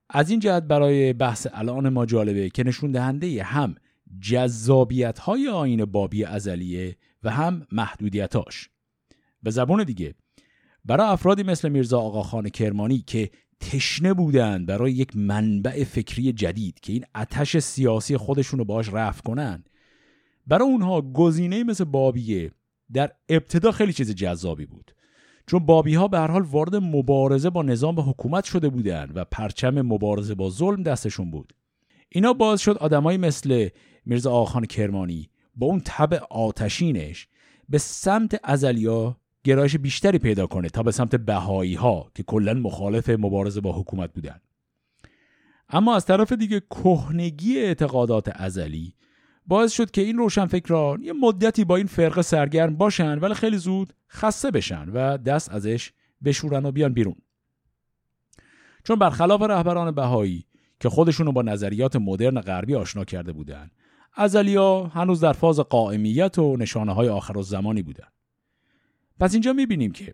از این جهت برای بحث الان ما جالبه که نشون دهنده هم جذابیت های آین بابی ازلیه و هم محدودیتاش. به زبان دیگه. برای افرادی مثل میرزا آقاخان کرمانی که تشنه بودند برای یک منبع فکری جدید که این اتش سیاسی خودشون رو باش رفع کنن برای اونها گزینه مثل بابیه در ابتدا خیلی چیز جذابی بود. چون بابی ها به هر حال وارد مبارزه با نظام و حکومت شده بودند و پرچم مبارزه با ظلم دستشون بود. اینا باز شد آدمایی مثل میرزا آخان کرمانی با اون تب آتشینش به سمت ازلیا گرایش بیشتری پیدا کنه تا به سمت بهایی ها که کلا مخالف مبارزه با حکومت بودن. اما از طرف دیگه کهنگی اعتقادات ازلی باعث شد که این روشنفکران یه مدتی با این فرقه سرگرم باشن ولی خیلی زود خسته بشن و دست ازش بشورن و بیان بیرون. چون برخلاف رهبران بهایی که خودشونو با نظریات مدرن غربی آشنا کرده بودن ازلیا هنوز در فاز قائمیت و نشانه های آخر زمانی بودن. پس اینجا می‌بینیم که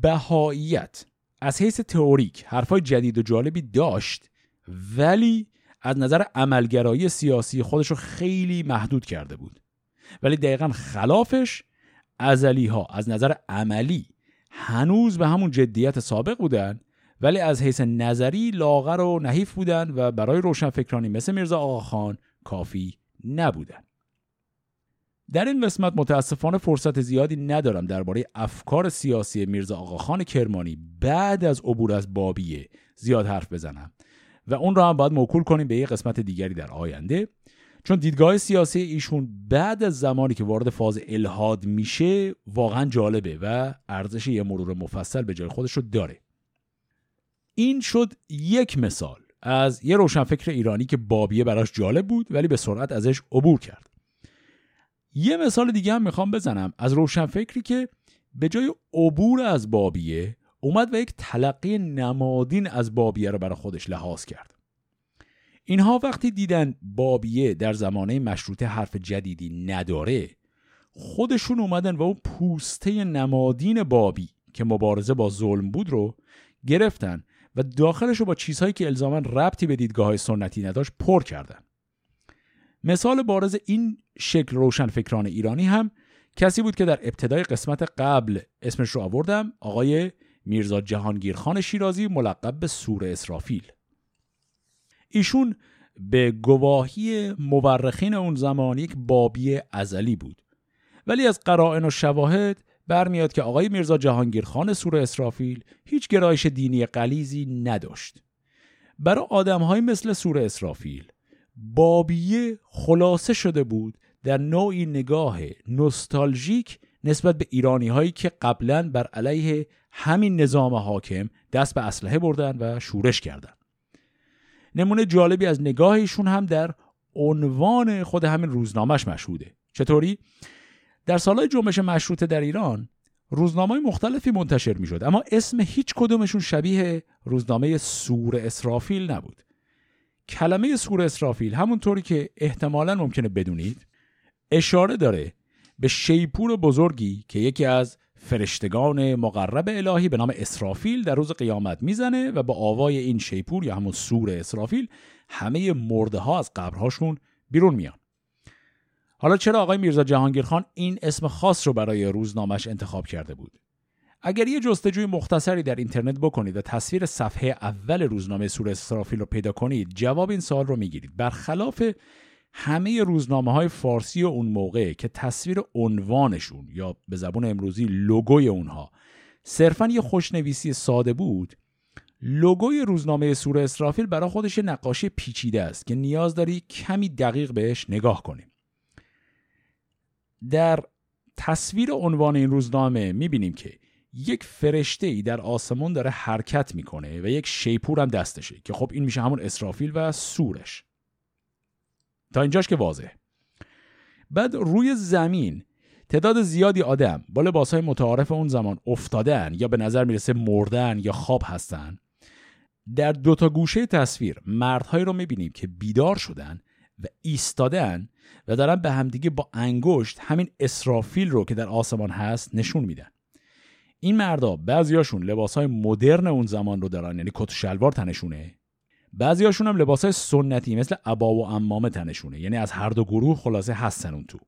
بهاییت از حیث تئوریک حرفای جدید و جالبی داشت ولی از نظر عملگرایی سیاسی خودش رو خیلی محدود کرده بود. ولی دقیقا خلافش ازلی ها از نظر عملی هنوز به همون جدیت سابق بودن ولی از حیث نظری لاغر و نحیف بودن و برای روشنفکرانی مثل میرزا آقاخان کافی نبودن. در این قسمت متاسفانه فرصت زیادی ندارم درباره افکار سیاسی میرزا آقاخان کرمانی بعد از عبور از بابیه زیاد حرف بزنم و اون را هم باید موکول کنیم به یه قسمت دیگری در آینده. چون دیدگاه سیاسی ایشون بعد از زمانی که وارد فاز الهاد میشه واقعا جالبه و ارزش یه مرور مفصل به جای خودش رو داره. این شد یک مثال از یه روشنفکر ایرانی که بابیه براش جالب بود ولی به سرعت ازش عبور کرد. یه مثال دیگه هم می‌خوام بزنم. از روشنفکری که به جای عبور از بابیه اومد و یک تلقی نمادین از بابیه رو برای خودش لحاظ کرد. اینها وقتی دیدن بابیه در زمانه مشروطه حرف جدیدی نداره خودشون اومدن و اون پوسته نمادین بابی که مبارزه با ظلم بود رو گرفتن و داخلش رو با چیزهایی که الزاما ربطی به دیدگاه های سنتی نداشت پر کردن. مثال بارز این شکل روشن فکران ایرانی هم کسی بود که در ابتدای قسمت قبل اسمش رو آوردم آقای میرزا جهانگیرخان شیرازی ملقب به سور اسرافیل. ایشون به گواهی مورخین اون زمان یک بابی ازلی بود. ولی از قرائن و شواهد برمیاد که آقای میرزا جهانگیرخان سور اسرافیل هیچ گرایش دینی قلیزی نداشت. برای آدمهایی مثل سور اسرافیل بابیه خلاصه شده بود در نوعی نگاه نوستالژیک نسبت به ایرانی هایی که قبلا بر علیه همین نظام حاکم دست به اسلحه بردن و شورش کردند. نمونه جالبی از نگاهشون هم در عنوان خود همین روزنامهش مشهوده. چطوری؟ در سالهای جنبش مشروطه در ایران روزنامه مختلفی منتشر می شد اما اسم هیچ کدومشون شبیه روزنامه سور اسرافیل نبود. کلمه سور اسرافیل همونطوری که احتمالا ممکنه بدونید اشاره داره به شیپور بزرگی که یکی از فرشتگان مقرب الهی به نام اسرافیل در روز قیامت می‌زنه و با آوای این شیپور یا همون سور اسرافیل همه مرده ها از قبرهاشون بیرون میان. حالا چرا آقای میرزا جهانگیرخان این اسم خاص رو برای روزنامش انتخاب کرده بود؟ اگر یه جستجوی مختصری در اینترنت بکنید و تصویر صفحه اول روزنامه سور اسرافیل رو پیدا کنید جواب این سوال رو می‌گیرید. برخلاف همه روزنامه های فارسی و اون موقع که تصویر عنوانشون یا به زبون امروزی لوگوی اونها صرفا یه خوشنویسی ساده بود لوگوی روزنامه سور اسرافیل برای خودش نقاشی پیچیده است که نیاز داری کمی دقیق بهش نگاه کنیم در تصویر عنوان این روزنامه می‌بینیم که یک فرشته ای در آسمون داره حرکت می‌کنه و یک شیپور هم دستشه که خب این میشه همون اسرافیل و سورش. تا اینجاش که واضح بعد روی زمین تعداد زیادی آدم با لباسهای متعارف اون زمان افتادن یا به نظر می‌رسه مردن یا خواب هستن. در دوتا گوشه تصویر مردهایی رو می‌بینیم که بیدار شدن و ایستادن و دارن به همدیگه با انگشت همین اسرافیل رو که در آسمان هست نشون میدن. این مردا بعضیاشون لباسهای مدرن اون زمان رو دارن یعنی کت و شلوار تنشونه. بعضیاشون هم لباسهای سنتی مثل عبا و امامه تنشونه. یعنی از هر دو گروه خلاصه هستن اون تو.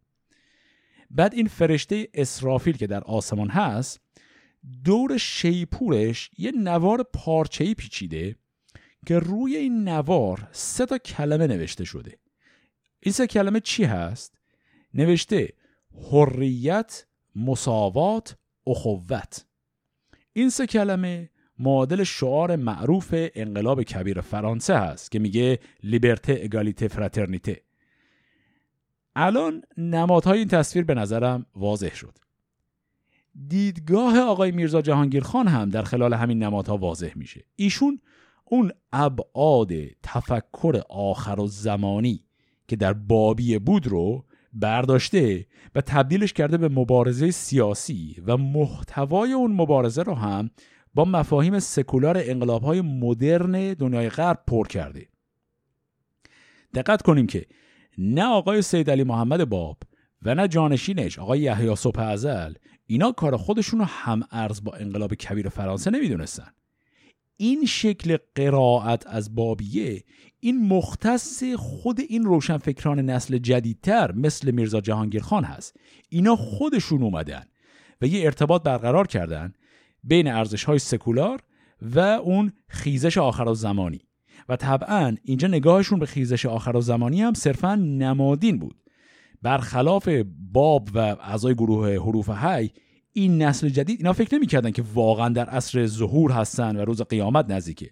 بعد این فرشته اسرافیل که در آسمان هست دور شیپورش یه نوار پارچه‌ای پیچیده که روی این نوار سه تا کلمه نوشته شده. این سه کلمه چی هست؟ نوشته حریت، مساوات، اخوت. این سه کلمه معادل شعار معروف انقلاب کبیر فرانسه هست که میگه لیبرته اگالیته فراترنیته. الان نمادهای این تصویر به نظرم واضح شد. دیدگاه آقای میرزا جهانگیرخان هم در خلال همین نمادها واضح میشه. ایشون اون ابعاد تفکر آخر و زمانی که در بابی بود رو برداشته و تبدیلش کرده به مبارزه سیاسی و محتوای اون مبارزه رو هم با مفاهیم سکولار انقلاب های مدرن دنیای غرب پر کرده دقت کنیم که نه آقای سید علی محمد باب و نه جانشینش آقای یحیی صبح ازل اینا کار خودشون رو هم ارز با انقلاب کبیر فرانسه نمی‌دونستن. این شکل قرائت از بابیه این مختص خود این روشنفکران نسل جدیدتر مثل میرزا جهانگیر خان هست. اینا خودشون اومدن و یه ارتباط برقرار کردن بین ارزش های سکولار و اون خیزش آخر زمانی. و طبعا اینجا نگاهشون به خیزش آخر زمانی هم صرفا نمادین بود. برخلاف باب و اعضای گروه حروف هی این نسل جدید اینا فکر نمی‌کردن که واقعا در عصر ظهور هستن و روز قیامت نزدیکه.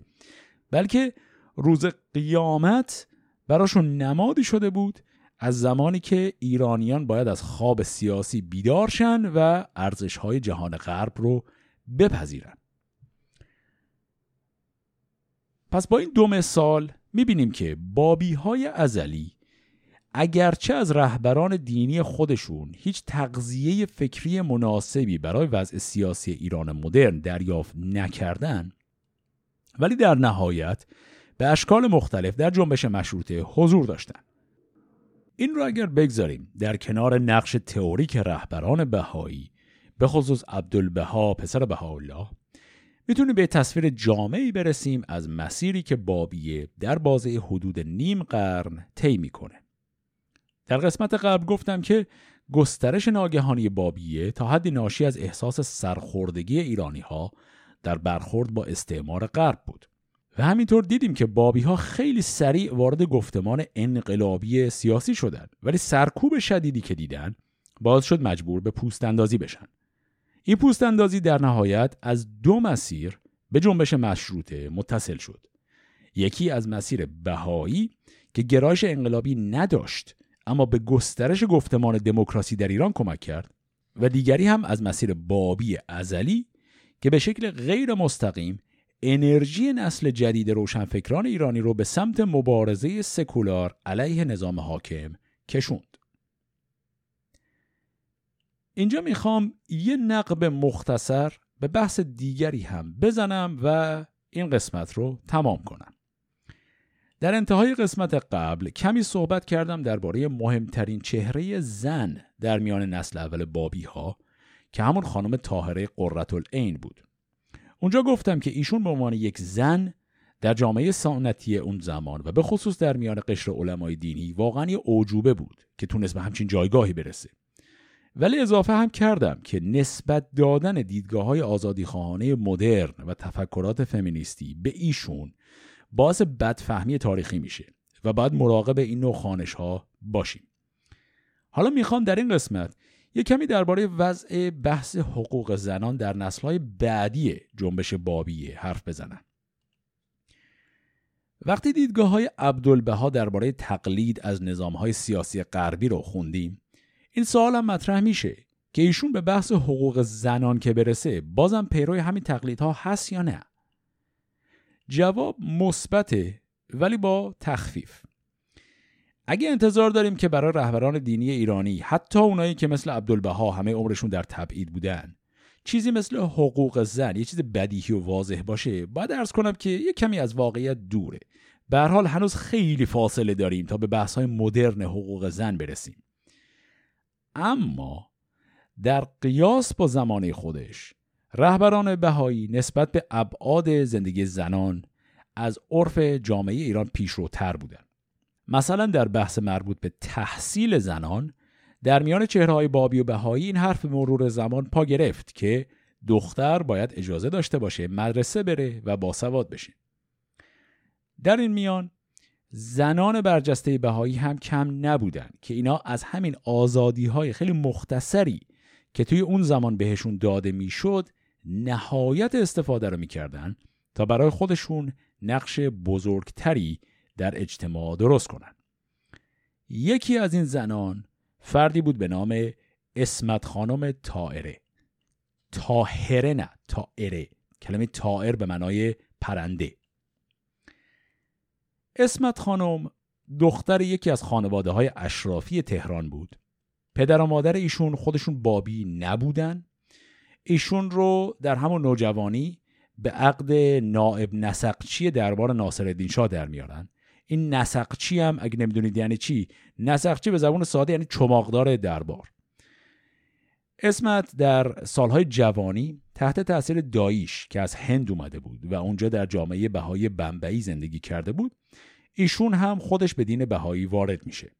بلکه روز قیامت براشون نمادی شده بود از زمانی که ایرانیان باید از خواب سیاسی بیدار شن و ارزش های جهان غرب رو بپذیرن. پس با این دو مثال می‌بینیم که بابی های ازلی اگرچه از رهبران دینی خودشون هیچ تغذیه فکری مناسبی برای وضع سیاسی ایران مدرن دریافت نکردن ولی در نهایت به اشکال مختلف در جنبش مشروطه حضور داشتن. این را اگر بگذاریم در کنار نقش تئوریک رهبران بهایی به خصوص عبدالبها پسر بهاءالله می‌تونیم به تصویر جامعی برسیم از مسیری که بابیه در بازه حدود نیم قرن طی می‌کنه. در قسمت قبل گفتم که گسترش ناگهانی بابیه تا حدی ناشی از احساس سرخوردگی ایرانی ها در برخورد با استعمار غرب بود. و همینطور دیدیم که بابی ها خیلی سریع وارد گفتمان انقلابی سیاسی شدند ولی سرکوب شدیدی که دیدن باز شد مجبور به پوست اندازی بشن. این پوست اندازی در نهایت از دو مسیر به جنبش مشروطه متصل شد یکی از مسیر بهایی که گرایش انقلابی نداشت اما به گسترش گفتمان دموکراسی در ایران کمک کرد و دیگری هم از مسیر بابی ازلی که به شکل غیر مستقیم انرژی نسل جدید روشنفکران ایرانی رو به سمت مبارزه سکولار علیه نظام حاکم کشوند. اینجا می‌خوام یه نقب مختصر به بحث دیگری هم بزنم و این قسمت رو تمام کنم. در انتهای قسمت قبل کمی صحبت کردم درباره مهمترین چهره زن در میان نسل اول بابی ها که همون خانم طاهره قررت العین بود. اونجا گفتم که ایشون به عنوان یک زن در جامعه سنتی اون زمان و به خصوص در میان قشر علمای دینی واقعا یه اوجوبه بود که تونست به همچین جایگاهی برسه ولی اضافه هم کردم که نسبت دادن دیدگاه های آزادی خواهانه مدرن و تفکرات فمینیستی به ایشون باعث بدفهمی تاریخی میشه و باید مراقب این نوع خانش ها باشیم حالا می‌خوام در این قسمت یه کمی درباره وضع بحث حقوق زنان در نسلهای بعدی جنبش بابیه حرف بزنم. وقتی دیدگاه های عبدالبها درباره تقلید از نظام های سیاسی غربی رو خوندیم این سوال هم مطرح میشه که ایشون به بحث حقوق زنان که برسه بازم پیروی همین تقلیدها هست یا نه؟ جواب مثبته ولی با تخفیف. اگه انتظار داریم که برای رهبران دینی ایرانی حتی اونایی که مثل عبدالبها همه عمرشون در تبعید بودن چیزی مثل حقوق زن یه چیز بدیهی و واضح باشه باید ارز کنم که یه کمی از واقعیت دوره. به حال هنوز خیلی فاصله داریم تا به بحث های مدرن حقوق زن برسیم. اما در قیاس با زمانه خودش رهبران بهایی نسبت به ابعاد زندگی زنان از عرف جامعه ایران پیشروتر بودند. مثلا در بحث مربوط به تحصیل زنان در میان چهرهای بابی و بهایی این حرف مرور زمان پا گرفت که دختر باید اجازه داشته باشه مدرسه بره و باسواد بشه. در این میان زنان برجسته بهایی هم کم نبودن که اینا از همین آزادی های خیلی مختصری که توی اون زمان بهشون داده می‌شد نهایت استفاده رو می‌کردن تا برای خودشون نقش بزرگتری در اجتماع درست کنند. یکی از این زنان فردی بود به نام اسمت خانم تائره تاهره نه تائره کلمه تائر به معنای پرنده. اسمت خانم دختر یکی از خانواده های اشرافی تهران بود. پدر و مادر ایشون خودشون بابی نبودن. ایشون رو در همون نوجوانی به عقد نائب نسقچی دربار ناصرالدین شاه در میارن. این نسقچی هم اگه نمی‌دونید یعنی چی؟ نسقچی به زبان ساده یعنی چماقدار دربار. اسمت در سالهای جوانی تحت تاثیر داییش که از هند اومده بود و اونجا در جامعه بهایی بمبئی زندگی کرده بود ایشون هم خودش به دین بهایی وارد میشه.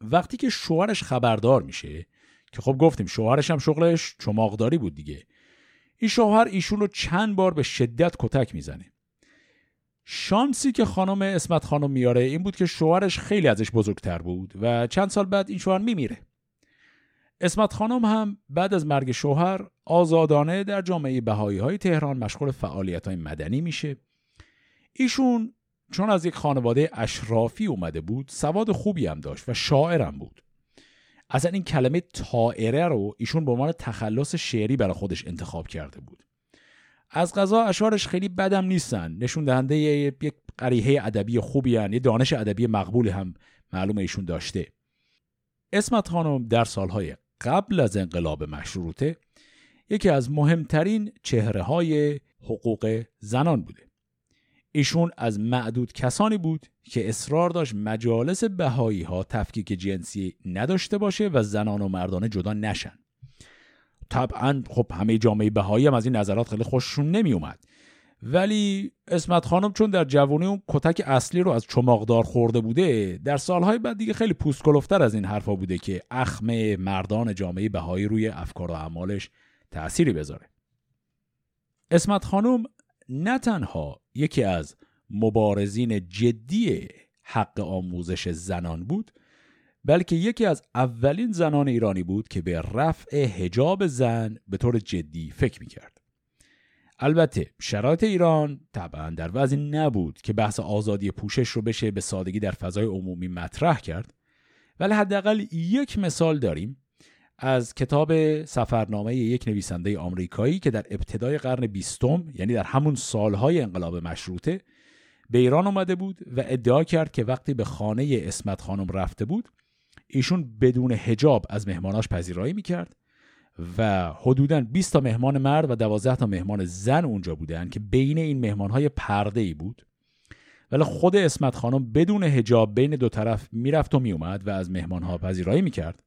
وقتی که شوهرش خبردار میشه که خب گفتیم شوهرش هم شغلش چماقداری بود دیگه این شوهر ایشون رو چند بار به شدت کتک می‌زنه. شانسی که خانم اسمت خانم میاره این بود که شوهرش خیلی ازش بزرگتر بود و چند سال بعد این شوهر میمیره. اسمت خانم هم بعد از مرگ شوهر آزادانه در جامعه بهایی های تهران مشغول فعالیت های مدنی میشه. ایشون چون از یک خانواده اشرافی اومده بود سواد خوبی هم داشت و شاعرم بود. اصلا این کلمه تائره رو ایشون به عنوان تخلص شعری برای خودش انتخاب کرده بود. از غذا اشعارش خیلی بدم نیستن. نشون دهنده یک قریحه ادبی خوبی هن. یه دانش ادبی مقبولی هم معلوم ایشون داشته. اسمت خانم در سالهای قبل از انقلاب مشروطه یکی از مهمترین چهره های حقوق زنان بوده. ایشون از معدود کسانی بود که اصرار داشت مجالس بهایی ها تفکیک جنسی نداشته باشه و زنان و مردانه جدا نشن. طبعا خب همه جامعه بهایی هم از این نظرات خیلی خوششون نمی اومد ولی اسمت خانم چون در جوانی اون کتک اصلی رو از چماقدار خورده بوده در سالهای بعد دیگه خیلی پوست کلفتر از این حرفا بوده که اخم مردان جامعه بهایی روی افکار و اعمالش تأثیری بذاره اسمت خانم نه تنها یکی از مبارزین جدی حق آموزش زنان بود بلکه یکی از اولین زنان ایرانی بود که به رفع هجاب زن به طور جدی فکر می‌کرد. البته شرایط ایران طبعا در وضعی نبود که بحث آزادی پوشش رو بشه به سادگی در فضای عمومی مطرح کرد. ولی حداقل یک مثال داریم از کتاب سفرنامه یک نویسنده آمریکایی که در ابتدای قرن بیستم یعنی در همون سالهای انقلاب مشروطه به ایران آمده بود و ادعا کرد که وقتی به خانه اسمت خانم رفته بود ایشون بدون هجاب از مهماناش پذیرایی می‌کرد و حدودا 20 تا مهمان مرد و 12 تا مهمان زن اونجا بودن که بین این مهمانهای پرده ای بود. ولی خود اسمت خانم بدون هجاب بین دو طرف می‌رفت و میومد و از مهمانها پذیرایی می‌کرد.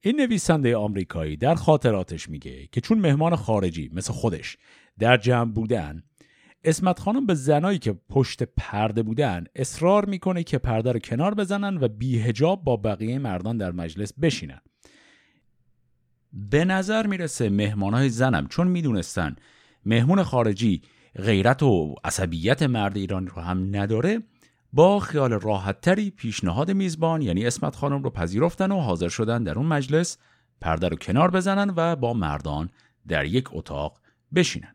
این نویسنده آمریکایی در خاطراتش میگه که چون مهمان خارجی مثل خودش در جمع بودن اسمت خانم به زنایی که پشت پرده بودن اصرار می‌کنه که پرده رو کنار بزنن و بیهجاب با بقیه مردان در مجلس بشینن. به نظر می‌رسه مهمانهای زنم چون می‌دونستن مهمون خارجی غیرت و عصبیت مرد ایرانی رو هم نداره با خیال راحتتری پیشنهاد میزبان یعنی اسمت خانم رو پذیرفتن و حاضر شدن در اون مجلس پرده رو کنار بزنن و با مردان در یک اتاق بشینن.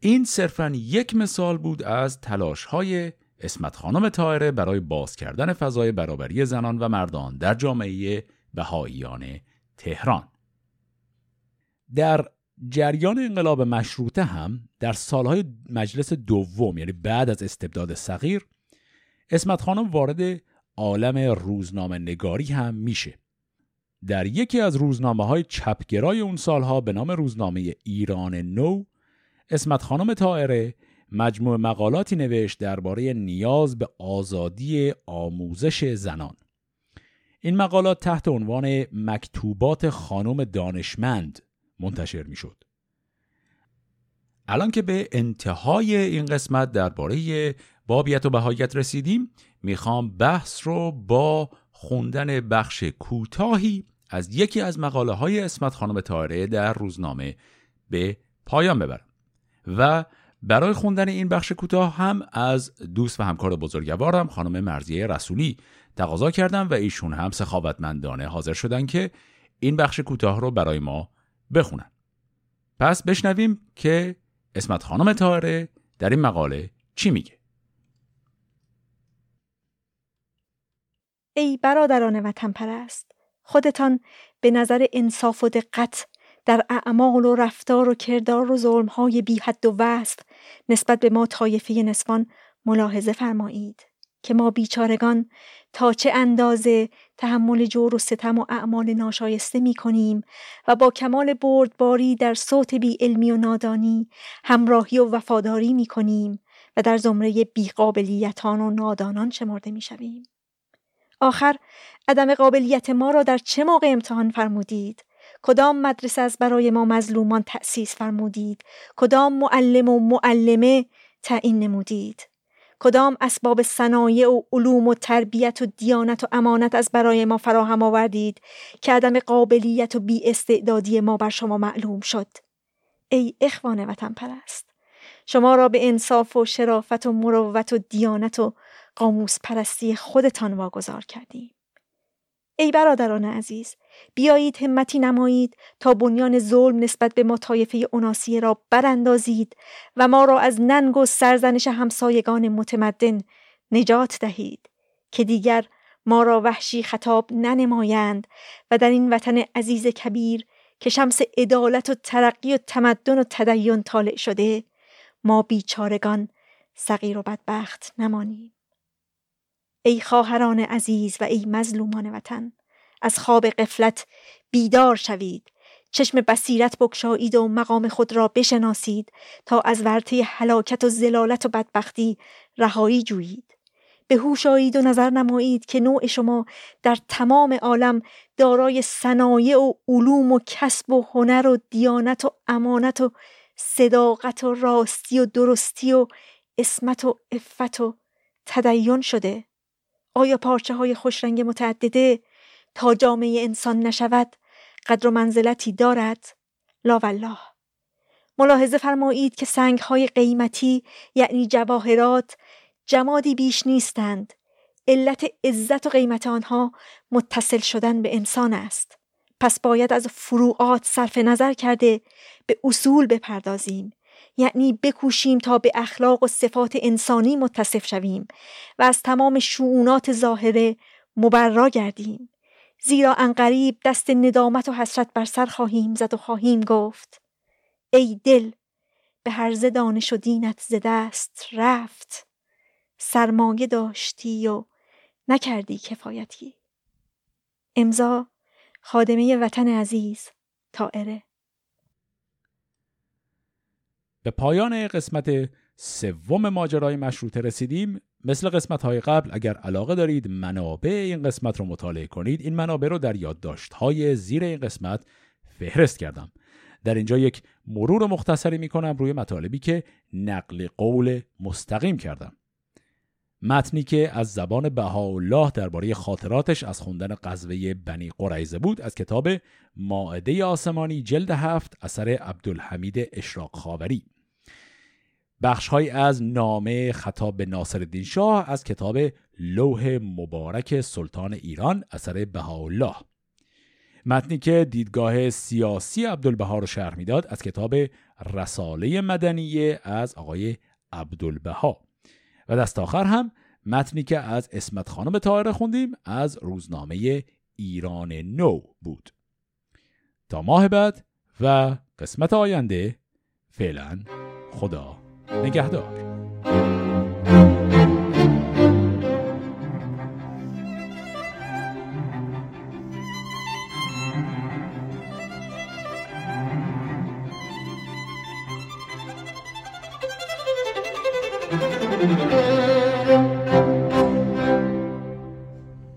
این صرفا یک مثال بود از تلاش های اسمت خانم تایره برای باز کردن فضای برابری زنان و مردان در جامعه بهاییان تهران. در جریان انقلاب مشروطه هم در سالهای مجلس دوم یعنی بعد از استبداد صغیر اسمت خانم وارد عالم روزنامه نگاری هم میشه. در یکی از روزنامه های چپگرای اون سالها به نام روزنامه ایران نو اسمت خانم تائره مجموع مقالاتی نوشت درباره نیاز به آزادی آموزش زنان. این مقالات تحت عنوان مکتوبات خانم دانشمند منتشر می شد. الان که به انتهای این قسمت درباره بابیت و بهایت رسیدیم می‌خوام بحث رو با خوندن بخش کوتاهی از یکی از مقاله های اسمت خانم تاره در روزنامه به پایان ببرم و برای خوندن این بخش کوتاه هم از دوست و همکار بزرگوارم خانم مرزیه رسولی تقاضا کردم و ایشون هم سخاوتمندانه حاضر شدن که این بخش کوتاه رو برای ما بخونن. پس بشنویم که اسمت خانم تاره در این مقاله چی میگه. ای برادران وطن پرست خودتان به نظر انصاف و دقت در اعمال و رفتار و کردار و ظلمهای بی حد و وصف نسبت به ما طایفه نسوان ملاحظه فرمایید که ما بیچارگان تا چه اندازه تحمل جور و ستم و اعمال ناشایسته می کنیم و با کمال بردباری در صوت بی علمی و نادانی همراهی و وفاداری می کنیم و در زمره بیقابلیتان و نادانان شمرده می شویم. آخر عدم قابلیت ما را در چه موقع امتحان فرمودید؟ کدام مدرسه از برای ما مظلومان تأسیس فرمودید؟ کدام معلم و معلمه تعیین نمودید؟ کدام اسباب صنایع و علوم و تربیت و دیانت و امانت از برای ما فراهم آوردید که عدم قابلیت و بی استعدادی ما بر شما معلوم شد؟ ای اخوان وطن پرست شما را به انصاف و شرافت و مروت و دیانت و قاموس پرستی خودتان واگذار کردیم. ای برادران عزیز بیایید همتی نمایید تا بنیان ظلم نسبت به ما طایفه اوناسیه را براندازید و ما را از ننگ و سرزنش همسایگان متمدن نجات دهید که دیگر ما را وحشی خطاب ننمایند و در این وطن عزیز کبیر که شمس عدالت و ترقی و تمدن و تدین طالع شده ما بیچارگان صغیر و بدبخت نمانیم. ای خواهران عزیز و ای مظلومان وطن از خواب قفلت بیدار شوید. چشم بصیرت بکشایید و مقام خود را بشناسید تا از ورطه حلاکت و زلالت و بدبختی رهایی جویید. به هوش آیید و نظر نمایید که نوع شما در تمام عالم دارای صنایع و علوم و کسب و هنر و دیانت و امانت و صداقت و راستی و درستی و اسمت و افت و تدین شده. آیا پارچه های خوشرنگ متعدده تا جامعه انسان نشود قدر و منزلتی دارد؟ لا والله. ملاحظه فرمایید که سنگ های قیمتی یعنی جواهرات جمادی بیش نیستند. علت عزت و قیمت آنها متصل شدن به انسان است. پس باید از فروعات صرف نظر کرده به اصول بپردازیم. یعنی بکوشیم تا به اخلاق و صفات انسانی متصف شویم و از تمام شعونات ظاهره مبرا گردیم. زیرا انقریب دست ندامت و حسرت بر سر خواهیم زد و خواهیم گفت ای دل به هرزه دانش و دینت ز دست رفت. سرمایه داشتی و نکردی کفایتی. امضا خادمه وطن عزیز تائره به پایان قسمت سوم ماجرای مشروطه رسیدیم. مثل قسمت های قبل اگر علاقه دارید منابع این قسمت رو مطالعه کنید این منابع رو در یادداشت های زیر این قسمت فهرست کردم. در اینجا یک مرور مختصری می کنم روی مطالبی که نقل قول مستقیم کردم. متنی که از زبان بهاءالله درباره خاطراتش از خوندن قزوه بنی قریزه بود از کتاب ماعده آسمانی جلد هفت اثر عبدالحمید اشراق خاوری. بخشهایی از نامه خطاب به ناصر شاه از کتاب لوح مبارک سلطان ایران اثر بهاءالله. متنی که دیدگاه سیاسی عبدالبها رو شرح می‌داد از کتاب رساله مدنیه از آقای عبدالبها. و دست آخر هم متنی که از اسمت خانم تاهره خوندیم از روزنامه ایران نو بود. تا ماه بعد و قسمت آینده فعلا خدا نگهدار.